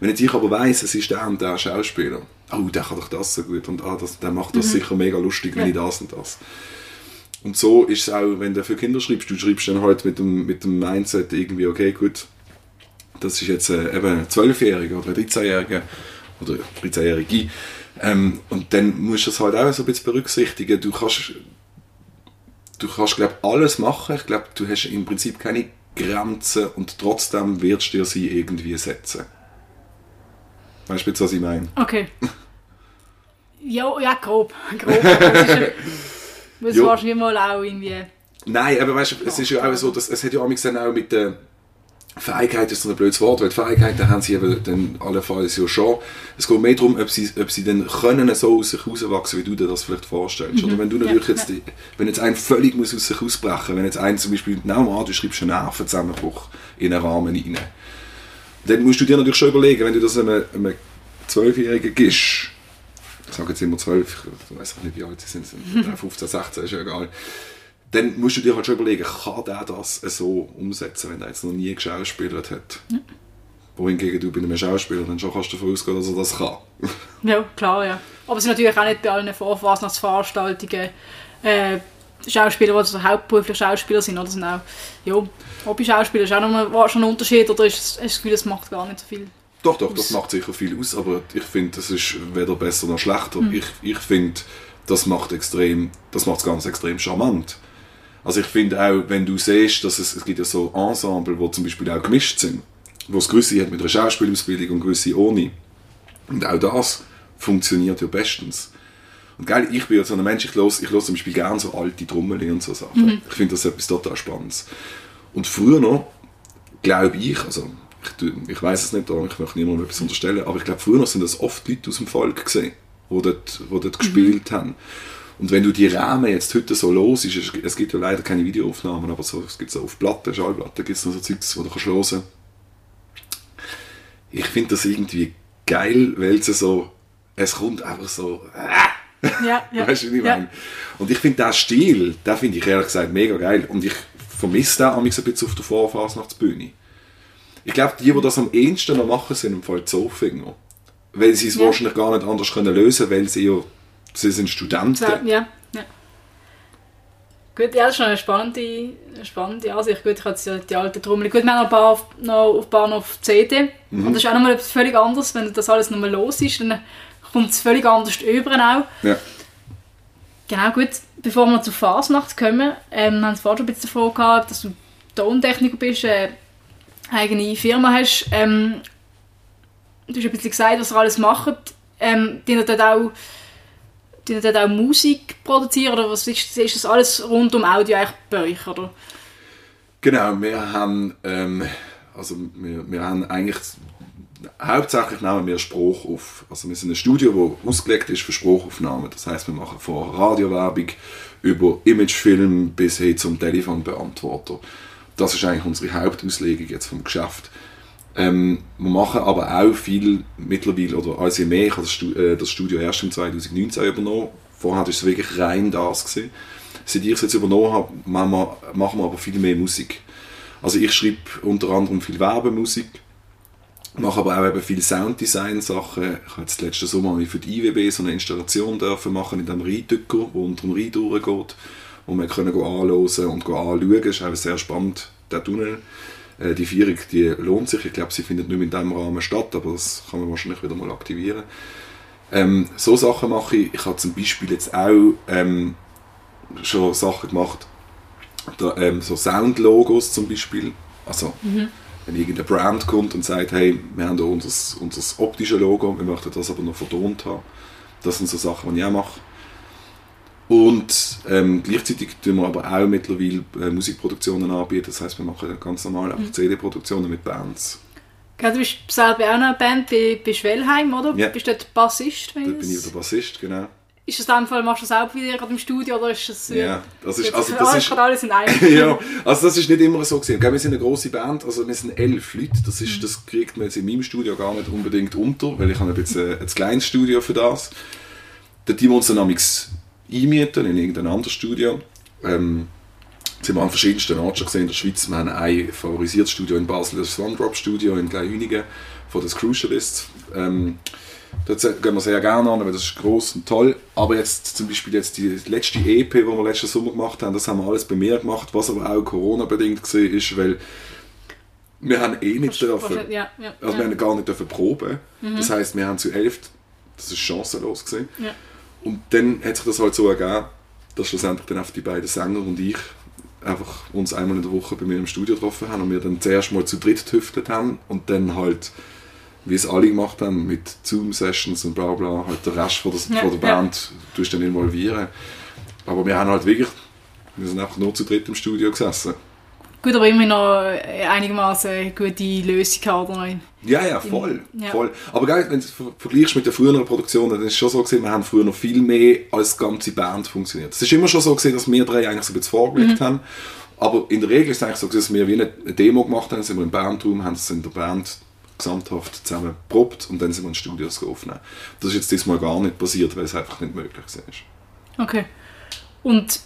Wenn jetzt ich aber weiss, es ist der und der Schauspieler, oh, der kann doch das so gut und ah, das, der macht das sicher mega lustig, wenn Ja. ich das und das. Und so ist es auch, wenn du für Kinder schreibst, du schreibst dann halt mit dem, mit dem Mindset irgendwie, okay, gut, das ist jetzt äh, eben ein 12-Jähriger oder ein 13-Jähriger oder 13-Jährige. Ähm, und dann musst du das halt auch so ein bisschen berücksichtigen. Du kannst, du kannst glaube alles machen. Ich glaube, du hast im Prinzip keine Grenzen und trotzdem wirst du dir sie irgendwie setzen. Weißt du jetzt, was ich meine? Okay. Ja, ja grob. grob. Muss wahrscheinlich mal auch irgendwie... Nein, aber weißt du, es ist ja auch so, dass es hat ja auch mit der Fähigkeit ist ein blödes Wort, weil die Fähigkeiten haben sie eben dann allenfalls ja schon. Es geht mehr darum, ob sie, ob sie dann können so aus sich rauswachsen, wie du dir das vielleicht vorstellst. Oder wenn du natürlich Ja, jetzt, wenn jetzt ein völlig muss aus sich ausbrechen, wenn jetzt ein zum Beispiel, nehmen wir an, du schreibst einen Nervenzusammenbruch in einen Rahmen rein, dann musst du dir natürlich schon überlegen, wenn du das einem, einem Zwölfjährigen gibst, ich sage jetzt immer zwölf, ich weiß auch nicht, wie alt sie sind, sind 15, 16, ist ja egal, dann musst du dir halt schon überlegen, kann der das so umsetzen, wenn er jetzt noch nie geschauspielert hat. Wohingegen du bei einem Schauspieler dann schon kannst davon ausgehen, dass er das kann. Ja, klar, ja. Aber es sind natürlich auch nicht bei allen Vorfasnachtsveranstaltungen äh, Schauspieler, die also hauptberuflich Schauspieler sind. Oder sind auch, ja, Hobby-Schauspieler ist auch nochmal schon ein Unterschied, oder ist, hast du das Gefühl, das macht gar nicht so viel? Doch, doch, das macht sicher viel aus, aber ich finde, das ist weder besser noch schlechter. Mhm. Ich, ich finde, das macht extrem, das macht es ganz extrem charmant. Also ich finde auch, wenn du siehst, dass es, es gibt ja so Ensemble, wo zum Beispiel auch gemischt sind, wo es gewisse hat mit einer Schauspielausbildung und gewisse ohne. Und auch das funktioniert ja bestens. Und geil, ich bin ja so ein Mensch, ich höre ich zum Beispiel gerne so alte Trommeln und so Sachen. Ich finde das etwas total Spannendes. Und früher noch, glaube ich, also ich, ich weiß es nicht, ich möchte niemandem etwas unterstellen, aber ich glaube, früher noch sind das oft Leute aus dem Volk gesehen, die dort, wo dort gespielt haben. Und wenn du die Rahmen jetzt heute so los ist, es, gibt ja leider keine Videoaufnahmen, aber so, es gibt so auf Platten, Schallplatten, gibt es noch so Zeugs, wo du kannst hören Ich finde das irgendwie geil, weil es so, es kommt einfach so, Ja, ja. Weißt du, wie ich ja. meine? Und ich finde den Stil, den finde ich ehrlich gesagt mega geil. Und ich vermisse den amigs ein bisschen auf der Vorfasnachtsbühne. Ich glaube, die, die das am ehesten noch machen, sind im Fall die Zofinger. Weil sie es Ja. wahrscheinlich gar nicht anders können lösen weil sie ja, sie sind Studenten. Ja, ja. Gut, ja, das ist schon eine spannende, spannende Ansicht. Gut, ich habe jetzt die alte Trommel. Gut, wir haben noch ein paar auf, noch auf, auf CD. Und das ist auch nochmal etwas völlig anderes, wenn das alles nochmal los ist. Dann kommt es völlig anders über auch. Ja. Genau, gut. Bevor wir zur Fasnacht kommen, ähm, haben wir vorhin schon ein bisschen davon gehabt, dass du Tontechniker bist, äh, eine eigene Firma hast. Ähm, du hast ein bisschen gesagt, was ihr alles macht. Ähm, die dort auch, die dort auch Musik produzieren oder was ist, ist das alles rund um Audio eigentlich bei euch, oder? Genau, wir haben, ähm, also wir, wir haben eigentlich, hauptsächlich nehmen wir Spruch auf. Also wir sind ein Studio, das ausgelegt ist für Spruchaufnahmen. Das heißt, wir machen von Radiowerbung über Imagefilm bis hin zum Telefonbeantworter. Das ist eigentlich unsere Hauptauslegung jetzt vom Geschäft. Ähm, wir machen aber auch viel mittlerweile, oder als je mehr, ich habe das, äh, Studio erst im 2019 übernommen. Vorher war es wirklich rein das. Gewesen. Seit ich es jetzt übernommen habe, machen wir, aber viel mehr Musik. Also ich schreibe unter anderem viel Werbemusik, mache aber auch eben viel Sounddesign-Sachen. Ich habe jetzt letzten Sommer für die IWB so eine Installation dürfen machen in dem Rheindücker, wo unter dem Rhein durchgeht, wo wir können anhören und anschauen. Das ist auch sehr spannend, der Tunnel. Äh, Die Vierung, die lohnt sich. Ich glaube, sie findet nicht mehr in diesem Rahmen statt, aber das kann man wahrscheinlich wieder mal aktivieren. Ähm, so Sachen mache ich. Ich habe zum Beispiel jetzt auch ähm, schon Sachen gemacht, da, ähm, so Soundlogos zum Beispiel. Also, wenn irgendeine Brand kommt und sagt, hey, wir haben hier unser, unser optisches Logo, wir möchten das aber noch vertont haben. Das sind so Sachen, die ich auch mache. Und ähm, gleichzeitig tun wir aber auch mittlerweile äh, Musikproduktionen anbieten. Das heißt, wir machen ganz normal auch CD-Produktionen mit Bands. Ja, du bist selber auch noch eine Band bei, bei Schwellheim, oder? Ja. Bist du dort Bassist? Da ich bin ich der Bassist, genau. Ist das dem Fall, machst du das auch wieder gerade im Studio oder ist das... Ja, das ist, also das ist, gerade alles in einem. ja, also das ist nicht immer so gewesen. Wir sind eine große Band, also wir sind elf Leute. Das, ist, das kriegt man jetzt in meinem Studio gar nicht unbedingt unter, weil ich habe ein bisschen ein kleines Studio für das. Da die wir uns dann amigs einmieten in irgendein anderes Studio. Ähm, das haben wir an verschiedensten Orten schon gesehen in der Schweiz. Wir haben ein favorisiertes Studio in Basel, das One Drop Studio in Gleihünigen von den Crucialists. Ähm, Dort gehen wir sehr gerne an, weil das ist gross und toll. Aber jetzt zum Beispiel jetzt die letzte EP, die wir letzten Sommer gemacht haben, das haben wir alles bei mir gemacht, was aber auch Corona-bedingt war, ist, weil wir haben eh nicht dürfen, Ja, ja, also wir haben gar nicht dürfen proben. Das heisst, wir haben zu elf, das ist chancenlos gewesen. Ja. Und dann hat sich das halt so ergeben, dass schlussendlich dann einfach die beiden Sänger und ich einfach uns einmal in der Woche bei mir im Studio getroffen haben und wir dann zuerst mal zu dritt getüftelt haben und dann halt, wie es alle gemacht haben, mit Zoom-Sessions und bla bla, halt den Rest von der, Ja, von der ja. Band tust dann involvieren. Aber wir haben halt wirklich, wir sind einfach nur zu dritt im Studio gesessen. Gut, aber immer noch äh, einigermaßen gute Lösung oder nicht? Ja, ja, voll. Ja. voll. Aber geil, wenn du es ver- vergleichst mit den früheren Produktionen, dann ist es schon so gewesen, wir haben früher noch viel mehr als ganze Band funktioniert. Es ist immer schon so gewesen, dass wir drei eigentlich so ein bisschen vorgelegt haben. Aber in der Regel ist es eigentlich so, gewesen, dass wir wie eine Demo gemacht haben, sind wir im Bandroom, haben es in der Band gesamthaft zusammen geprobt und dann sind wir in Studios aufnehmen. Das ist jetzt diesmal gar nicht passiert, weil es einfach nicht möglich war. Okay. Und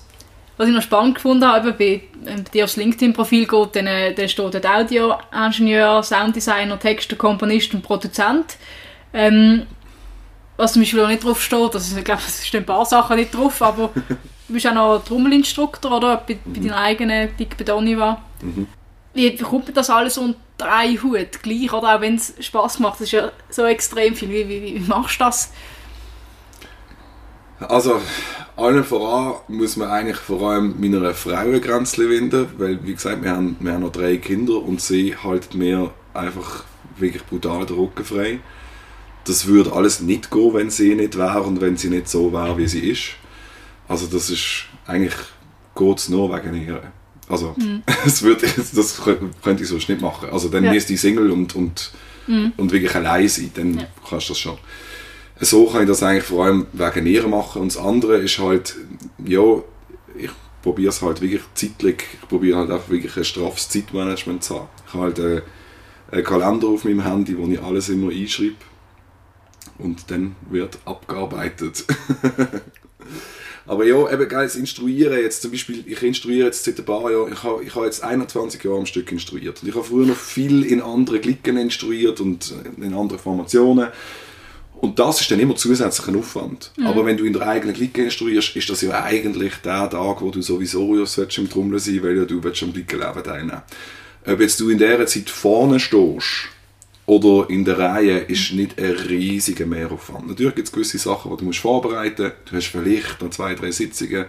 was ich noch spannend gefunden habe, eben bei, wenn bei dir aufs LinkedIn-Profil geht, dann, äh, dann steht dort Audio-Ingenieur, Sounddesigner, Texter, Komponist und Produzent. Ähm, was zum Beispiel auch nicht drauf steht, also ich glaube, es stehen ein paar Sachen nicht drauf, aber du bist auch noch Trommelinstruktor, oder? Bei, bei deiner eigenen Big Bedoni war. Wie bekommt man das alles unter einen Hut gleich, oder? Auch wenn es Spass macht, das ist ja so extrem viel. Wie, wie, wie machst du das? Also, allen voran muss man eigentlich vor allem meiner Frau eine Grenze winden, weil, wie gesagt, wir haben, wir haben noch drei Kinder und sie halten mir einfach wirklich brutal den Rücken frei. das würde alles nicht gehen, wenn sie nicht wäre und wenn sie nicht so wäre, wie sie ist. Also das ist, eigentlich geht nur wegen ihr. Also, Mhm. es wird, das könnte ich sonst nicht machen. Also dann Ja. müsste ich Single und, und, Mhm. und wirklich allein sein, dann Ja. kannst du das schon. So kann ich das eigentlich vor allem wegen ihr machen. Und das andere ist halt, ja, ich probiere es halt wirklich zeitlich, ich probiere halt auch wirklich ein straffes Zeitmanagement zu haben. Ich habe halt äh, einen Kalender auf meinem Handy, wo ich alles immer einschreibe und dann wird abgearbeitet. Aber ja, eben geil, das Instruieren jetzt, zum Beispiel, ich instruiere jetzt seit ein paar Jahren, ich habe, ich habe jetzt 21 Jahre am Stück instruiert. Und ich habe früher noch viel in anderen Glicken instruiert und in anderen Formationen. Und das ist dann immer zusätzlicher Aufwand. Aber wenn du in der eigenen Clique instruierst, ist das ja eigentlich der Tag, wo du sowieso ja im Trommel sein weil ja du willst am Glickenleben teilnehmen Ob jetzt du in dieser Zeit vorne stehst oder in der Reihe, ist nicht ein riesiger Mehraufwand. Natürlich gibt es gewisse Sachen, die du musst vorbereiten musst. Du hast vielleicht noch zwei, drei Sitzungen.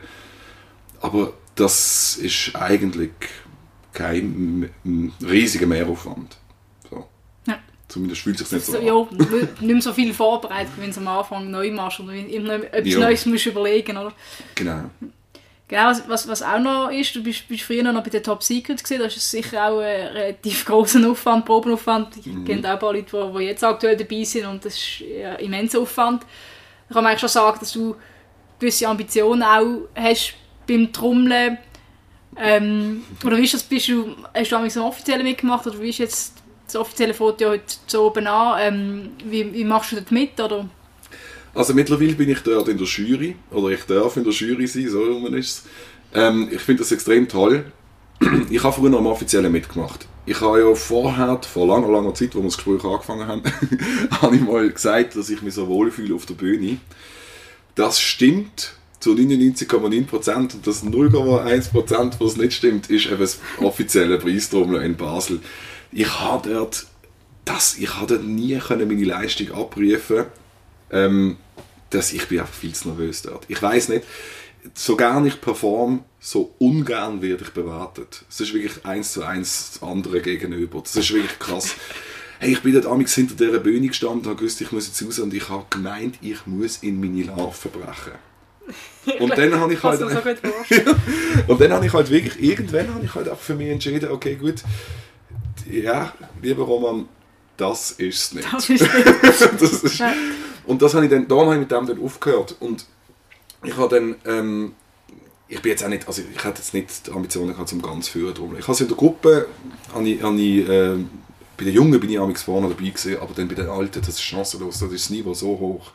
Aber das ist eigentlich kein riesiger Mehraufwand. So. Zumindest fühlt es sich nicht so So, an. ja, nicht mehr so viel vorbereitet, wenn du am Anfang neu machst oder immer etwas Ja. Neues musst überlegen oder? Genau. Genau, was, was, was auch noch ist, du bist, bist früher noch bei den Top Secrets gesehen, da ist es sicher auch ein relativ großer Aufwand, Probenaufwand. Ich kenne auch ein paar Leute, die, die jetzt aktuell dabei sind und das ist ja, immenser Aufwand. Da kann man eigentlich schon sagen, dass du gewisse Ambitionen auch hast beim Trommeln. Ähm, oder wie ist das, bist du, hast du damals ein offizielles mitgemacht oder wie ist jetzt das offizielle Foto heute so oben an? Ähm, wie, wie machst du dort mit? Oder? Also mittlerweile bin ich dort in der Jury, oder ich darf in der Jury sein, so rum ist. Ähm, ich finde das extrem toll. Ich habe früher noch am Offiziellen mitgemacht. Ich habe ja vorher, vor langer, langer Zeit, wo wir das Gespräch angefangen haben, habe ich mal gesagt, dass ich mich so wohlfühle auf der Bühne. Das stimmt zu 99,9% und das 0,1%, was nicht stimmt, ist eben das offizielle Preistrommeln in Basel. Ich habe dort, das, ich habe dort nie können meine Leistung abrufen ähm, dass ich bin einfach viel zu nervös dort. Ich weiß nicht, so gern ich perform, so ungern werde ich bewertet. Es ist wirklich eins zu eins das andere gegenüber. Das ist wirklich krass. Hey, ich bin dort amigs hinter dieser Bühne gestanden, habe gewusst, ich muss jetzt raus und ich habe gemeint, ich muss in meine Larven brechen. Und dann habe ich halt, so und dann habe ich halt wirklich, irgendwann habe ich halt auch für mich entschieden, okay gut, ja, lieber Roman, das ist es nicht. Das ist das ist, Ja. und das habe ich dann, darum habe ich mit dem dann aufgehört. Und ich habe dann, ähm, ich bin jetzt auch nicht, also ich hatte jetzt nicht die Ambitionen gehabt, zum ganz führen drum. Ich habe es in der Gruppe, habe ich, habe ich, äh, bei den Jungen bin ich amigs vorne dabei gewesen, aber dann bei den Alten, das ist chancenlos, das ist das Niveau so hoch.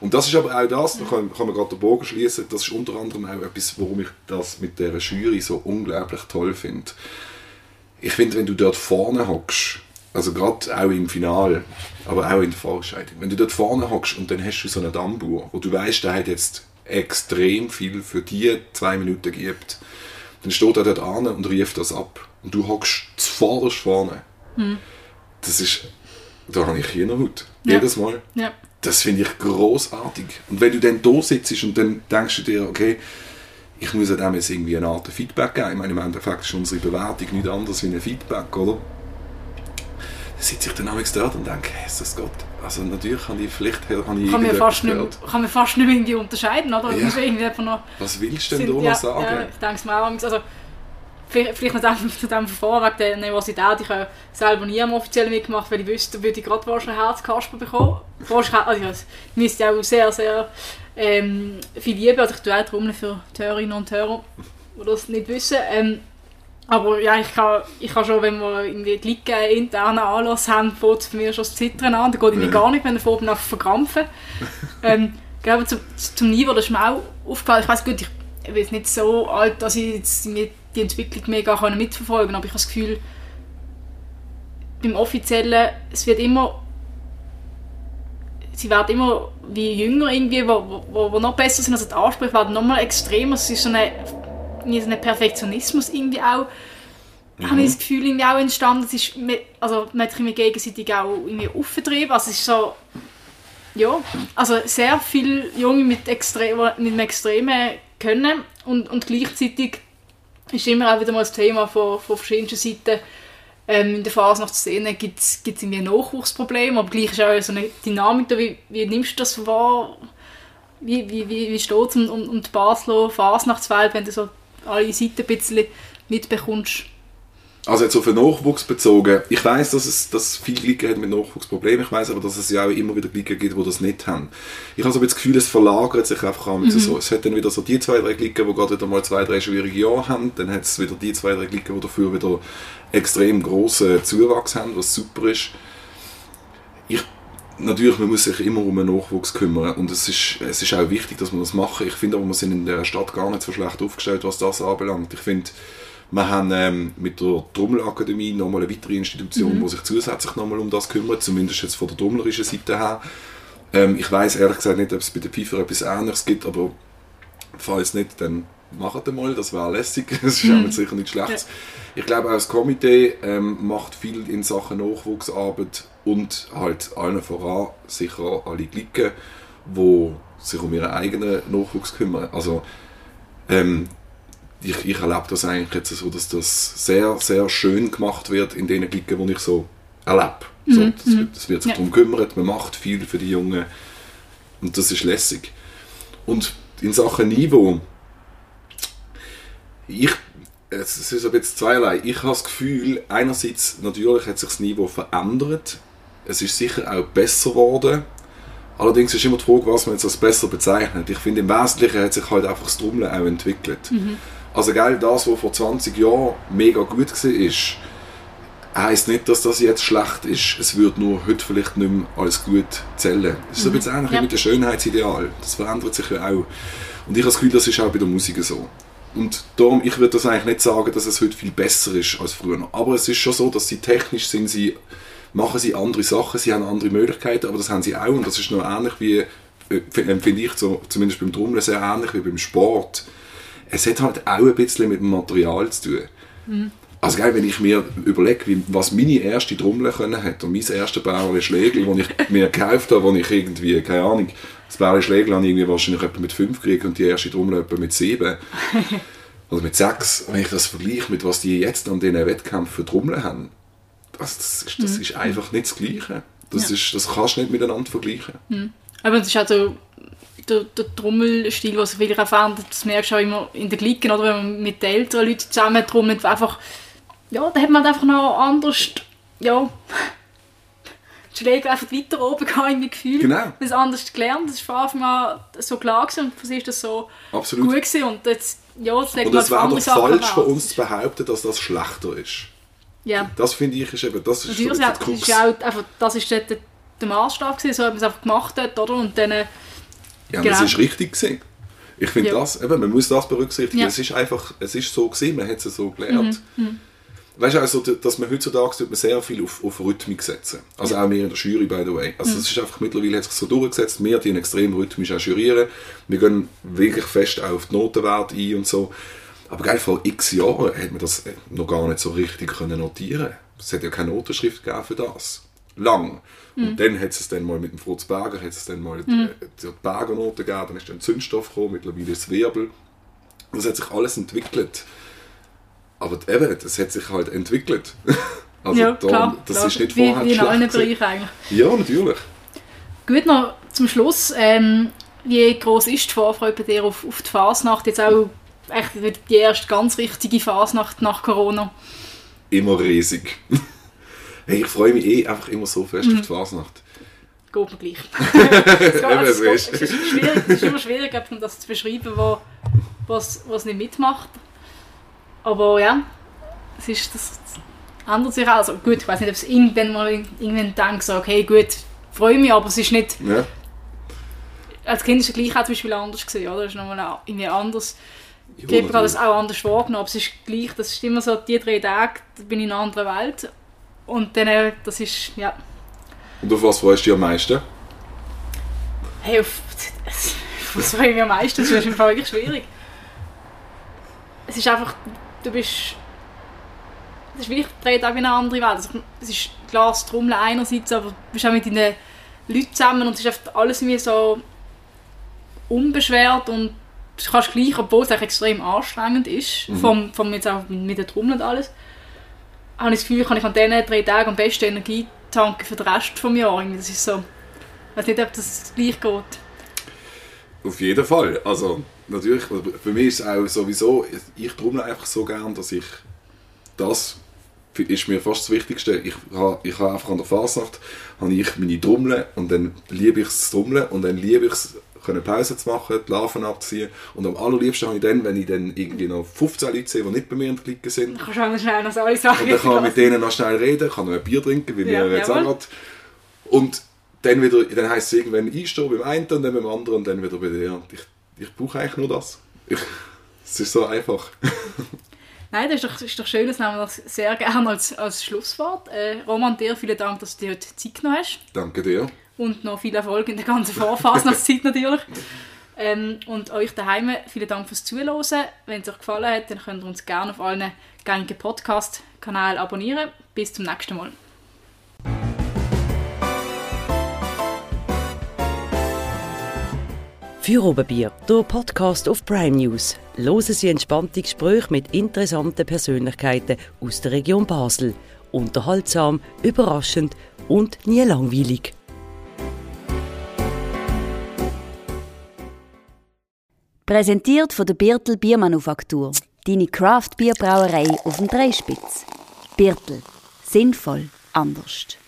Und das ist aber auch das, da kann, kann man gerade den Bogen schließen, das ist unter anderem auch etwas, warum ich das mit der Jury so unglaublich toll finde. Ich finde, wenn du dort vorne hockst, also gerade auch im Finale, aber auch in der Vorentscheidung, wenn du dort vorne hockst und dann hast du so einen Dammbauer, wo du weißt, der hat jetzt extrem viel für die zwei Minuten gegeben, dann steht er dort an und rief das ab. Und du hockst zuvorderst vorne. Das ist, da habe ich hier noch. Ja. Jedes Mal. ja. Das finde ich großartig. Und wenn du dann da sitzt und dann denkst du dir, okay, ich muss ja dem jetzt irgendwie eine Art Feedback geben. Ich meine, im Endeffekt ist unsere Bewertung nicht anders wie ein Feedback, oder? Dann sitze ich dann auch dort und denke, Jesus Gott, also natürlich habe ich, vielleicht habe ich Kann, mir irgendetwas fast nicht, kann man fast nicht mehr irgendwie unterscheiden, oder? Ja. Ja. irgendwie einfach noch, Was willst du denn sind- da ja, noch sagen? Ja, ich denke es mir auch. Also, vielleicht noch dem, zu dem Verfahren wegen der Universität. Ich habe selber nie am offiziellen mitgemacht, weil ich wüsste, würde ich gerade wahrscheinlich Herzkasper bekommen. Wahrscheinlich, also, ich müsste auch sehr, sehr ähm, viel lieben. Also ich tue auch Trommeln für die Hörerinnen und Hörer, die das nicht wissen. Ähm, aber ja, ich kann, ich kann schon, wenn wir irgendwie Glicken internen Anlass haben, fängt es bei mir schon das Zittern an. Da geht irgendwie gar nicht, wenn oben auf verkrampfen. ähm, ich glaube, zum, zum Niveau, das ist mir auch aufgefallen. Ich weiß gut, ich bin jetzt nicht so alt, dass ich jetzt die Entwicklung mega kann mitverfolgen kann, aber ich habe das Gefühl, beim Offiziellen, es wird immer sie werden immer wie jünger irgendwie, wo, wo, wo noch besser sind, also die Ansprüche werden noch mal extremer, es ist so eine, so ein Perfektionismus irgendwie auch, habe ich das Gefühl, irgendwie auch entstanden, es ist, mit- also man hat immer gegenseitig auch irgendwie aufgetrieben, also es ist so, ja, also sehr viele Junge mit, extrem, mit einem extremen Können. Und, und gleichzeitig ist immer auch wieder mal das Thema von, von verschiedenen Seiten, ähm, in der Fasnachtsszene gibt es irgendwie ein Nachwuchsproblem, aber gleich ist auch so eine Dynamik da. Wie, wie nimmst du das wahr? Wie, wie, wie, wie steht es um, um, um die Basler Fasnachtswelt, wenn du so alle Seiten ein bisschen mitbekommst? Also jetzt auf den Nachwuchs bezogen, ich weiß, dass es dass viele Ligen haben mit Nachwuchsproblemen, ich weiß aber, dass es ja auch immer wieder Ligen gibt, die das nicht haben. Ich habe so das Gefühl, es verlagert sich einfach an mhm. so. Es hat dann wieder so die zwei, drei Ligen, die gerade wieder mal zwei, drei schwierige Jahre haben, dann hat es wieder die zwei, drei Ligen, die dafür wieder extrem grossen Zuwachs haben, was super ist. Ich, natürlich, man muss sich immer um den Nachwuchs kümmern und es ist, es ist auch wichtig, dass man das macht. Ich finde aber, wir sind in der Stadt gar nicht so schlecht aufgestellt, was das anbelangt. Ich finde, wir haben ähm, mit der Trommelakademie nochmal eine weitere Institution, mhm. die sich zusätzlich nochmal um das kümmert, zumindest jetzt von der trommlerischen Seite her. Ähm, ich weiß ehrlich gesagt nicht, ob es bei den Pfeifer etwas Ähnliches gibt, aber falls nicht, dann macht mal, das wäre lässig, das ist mhm. sicher nicht schlecht. Ja. Ich glaube auch das Komitee ähm, macht viel in Sachen Nachwuchsarbeit und halt allen voran sicher alle Glicken, die sich um ihren eigenen Nachwuchs kümmern. Also ähm, ich, ich erlebe das eigentlich jetzt so, dass das sehr, sehr schön gemacht wird in den Klicken, die ich so erlebe. So, mhm. das, wird, das wird sich ja. darum gekümmert, man macht viel für die Jungen und das ist lässig. Und in Sachen Niveau, ich, es ist aber jetzt zweierlei. Ich habe das Gefühl, einerseits natürlich hat sich das Niveau verändert, es ist sicher auch besser geworden. Allerdings ist immer die Frage, was man jetzt als besser bezeichnet. Ich finde, im Wesentlichen hat sich halt einfach das Trommeln auch entwickelt. Mhm. Also geil, das, was vor 20 Jahren mega gut war, heisst nicht, dass das jetzt schlecht ist. Es wird nur heute vielleicht nicht mehr als gut zählen. Das ist mhm. ein bisschen ähnlich ja. mit dem Schönheitsideal. Das verändert sich ja auch. Und ich habe das Gefühl, das ist auch bei der Musik so. Und darum, ich würde das eigentlich nicht sagen, dass es heute viel besser ist als früher. Aber es ist schon so, dass sie technisch sind, sie machen sie andere Sachen, sie haben andere Möglichkeiten, aber das haben sie auch. Und das ist noch ähnlich wie, äh, empfinde ich so, zumindest beim Trommeln sehr ähnlich wie beim Sport es hat halt auch ein bisschen mit dem Material zu tun. Mhm. Also geil, wenn ich mir überlege, was meine erste Trommel können hat und mein erstes Bärli Schlägel, das ich mir gekauft habe, wo ich irgendwie, keine Ahnung, das Bärli Schlägel habe ich irgendwie wahrscheinlich etwa mit 5 gekriegt und die erste Trommel etwa mit 7 oder mit 6. Wenn ich das vergleiche mit was die jetzt an diesen Wettkämpfen für Trommeln haben, das, das, ist, das mhm. ist einfach nicht das Gleiche. Das, ja. ist, das kannst du nicht miteinander vergleichen. Mhm. Aber es ist also der, der Trommelstil, was auch verändert, das merkst du auch immer in den Glicken, oder wenn man mit den älteren Leuten zusammen trommelt, einfach, ja, da hat man einfach noch anders, ja, die Schläge einfach weiter oben gehen, im Gefühl. Genau. Das anders gelernt, das war von Anfang an so klar gewesen und für sie ist das so Absolut. gut gewesen und jetzt, ja, jetzt legt man es wäre doch falsch von uns zu behaupten, dass das schlechter ist. Ja. Das finde ich ist eben, das ist Natürlich, so das, ist auch, einfach, das ist der, der Maßstab gewesen, so hat man es einfach gemacht hat, oder? Und dann ja, genau. das ist richtig gewesen. Ich finde ja. das, eben, man muss das berücksichtigen. Ja. Es ist einfach, es ist so gewesen, man hat es so gelernt. Mhm. Mhm. Weißt du, also, dass man heutzutage man sehr viel auf, auf Rhythmik setzen. Also ja. auch wir in der Jury, by the way. Also mhm. es ist einfach, mittlerweile hat sich so durchgesetzt, wir die extrem rhythmisch auch jurieren. Wir gehen wirklich fest auf die Notenwerte ein und so. Aber geil, vor x Jahren hat man das noch gar nicht so richtig können notieren Es hat ja keine Notenschrift gegeben für das. Lang. Und mhm. dann hat es dann mal mit dem Fritz Berger, hat es dann mal mhm. die, die Bergernote gegeben, dann ist dann Zündstoff gekommen, mittlerweile ist Wirbel. Das hat sich alles entwickelt. Aber eben, das hat sich halt entwickelt. also ja, da, klar, das klar. ist nicht wie, Wie in allen Bereichen eigentlich. Ja, natürlich. Gut, noch zum Schluss. Ähm, wie groß ist die Vorfreude bei dir auf, auf die Fasnacht? Jetzt auch echt die erste ganz richtige Fasnacht nach Corona. Immer riesig. Hey, ich freue mich eh einfach immer so fest mhm. auf die Fasnacht. Geht mir gleich. es, also, es, es, ist schwierig, es ist immer schwierig, das zu beschreiben, wo, was, was nicht mitmacht. Aber ja, es ist das ändert sich auch. Also gut, ich weiß nicht, ob es irgendwann mal irgendwann denkt, so, okay, gut, freue mich, aber es ist nicht. Ja. Als Kind ist es gleich auch zum Beispiel anders gesehen, oder? Das ist nochmal irgendwie anders. Ich habe das auch anders wahrgenommen, aber es ist gleich, das ist immer so, die drei Tage bin ich in einer anderen Welt und dann, äh, das ist, ja. Und auf was freust du dich am meisten? Hey, auf, was freue ich mich am meisten? Das ist im Fall wirklich schwierig. Es ist einfach, du bist, es ist wirklich drei Tage in eine andere Welt. Also, es ist klar, das Trommeln einerseits, aber du bist auch mit deinen Leuten zusammen und es ist einfach alles wie so unbeschwert und du kannst gleich, obwohl es extrem anstrengend ist, mhm. vom, vom jetzt auch mit der Trommel und alles, habe ich das Gefühl, kann ich an diesen drei Tagen am besten Energie tanken für den Rest des Jahres. Das ist so, ich weiß nicht, ob das gleich geht. Auf jeden Fall. Also natürlich, für mich ist es auch sowieso, ich trommle einfach so gern, dass ich das ist mir fast das Wichtigste. Ich habe, ich habe einfach an der Fasnacht habe ich meine Trommel und dann liebe ich es Trommeln und dann liebe ich es können Pause zu machen, die Larven abziehen und am allerliebsten habe ich dann, wenn ich dann irgendwie noch 15 Leute sehe, die nicht bei mir in der Clique sind. Dann kannst du noch schnell noch alle Sachen Und dann kann ich mit denen noch schnell reden, kann noch ein Bier trinken, wie Ja, wir jetzt auch gerade. Und dann wieder, dann heisst es irgendwann einstehen beim einen und dann beim anderen und dann wieder bei dir. Und Ich, ich brauche eigentlich nur das. Es ist so einfach. Nein, das ist doch, ist doch schön, das nehmen wir das sehr gerne als, als Schlusswort. Äh, Roman, dir vielen Dank, dass du dir heute Zeit genommen hast. Danke dir. Und noch viel Erfolg in der ganzen Vorfasnachtszeit natürlich. Ähm, und euch daheim vielen Dank fürs Zuhören. Wenn es euch gefallen hat, dann könnt ihr uns gerne auf allen gängigen Podcast-Kanälen abonnieren. Bis zum nächsten Mal. Für Oberbier, der Podcast auf Prime News. Hören Sie entspannte Gespräche mit interessanten Persönlichkeiten aus der Region Basel. Unterhaltsam, überraschend und nie langweilig. Präsentiert von der Birtel Biermanufaktur. Deine Craft Bierbrauerei auf dem Dreispitz. Birtel. Sinnvoll anders.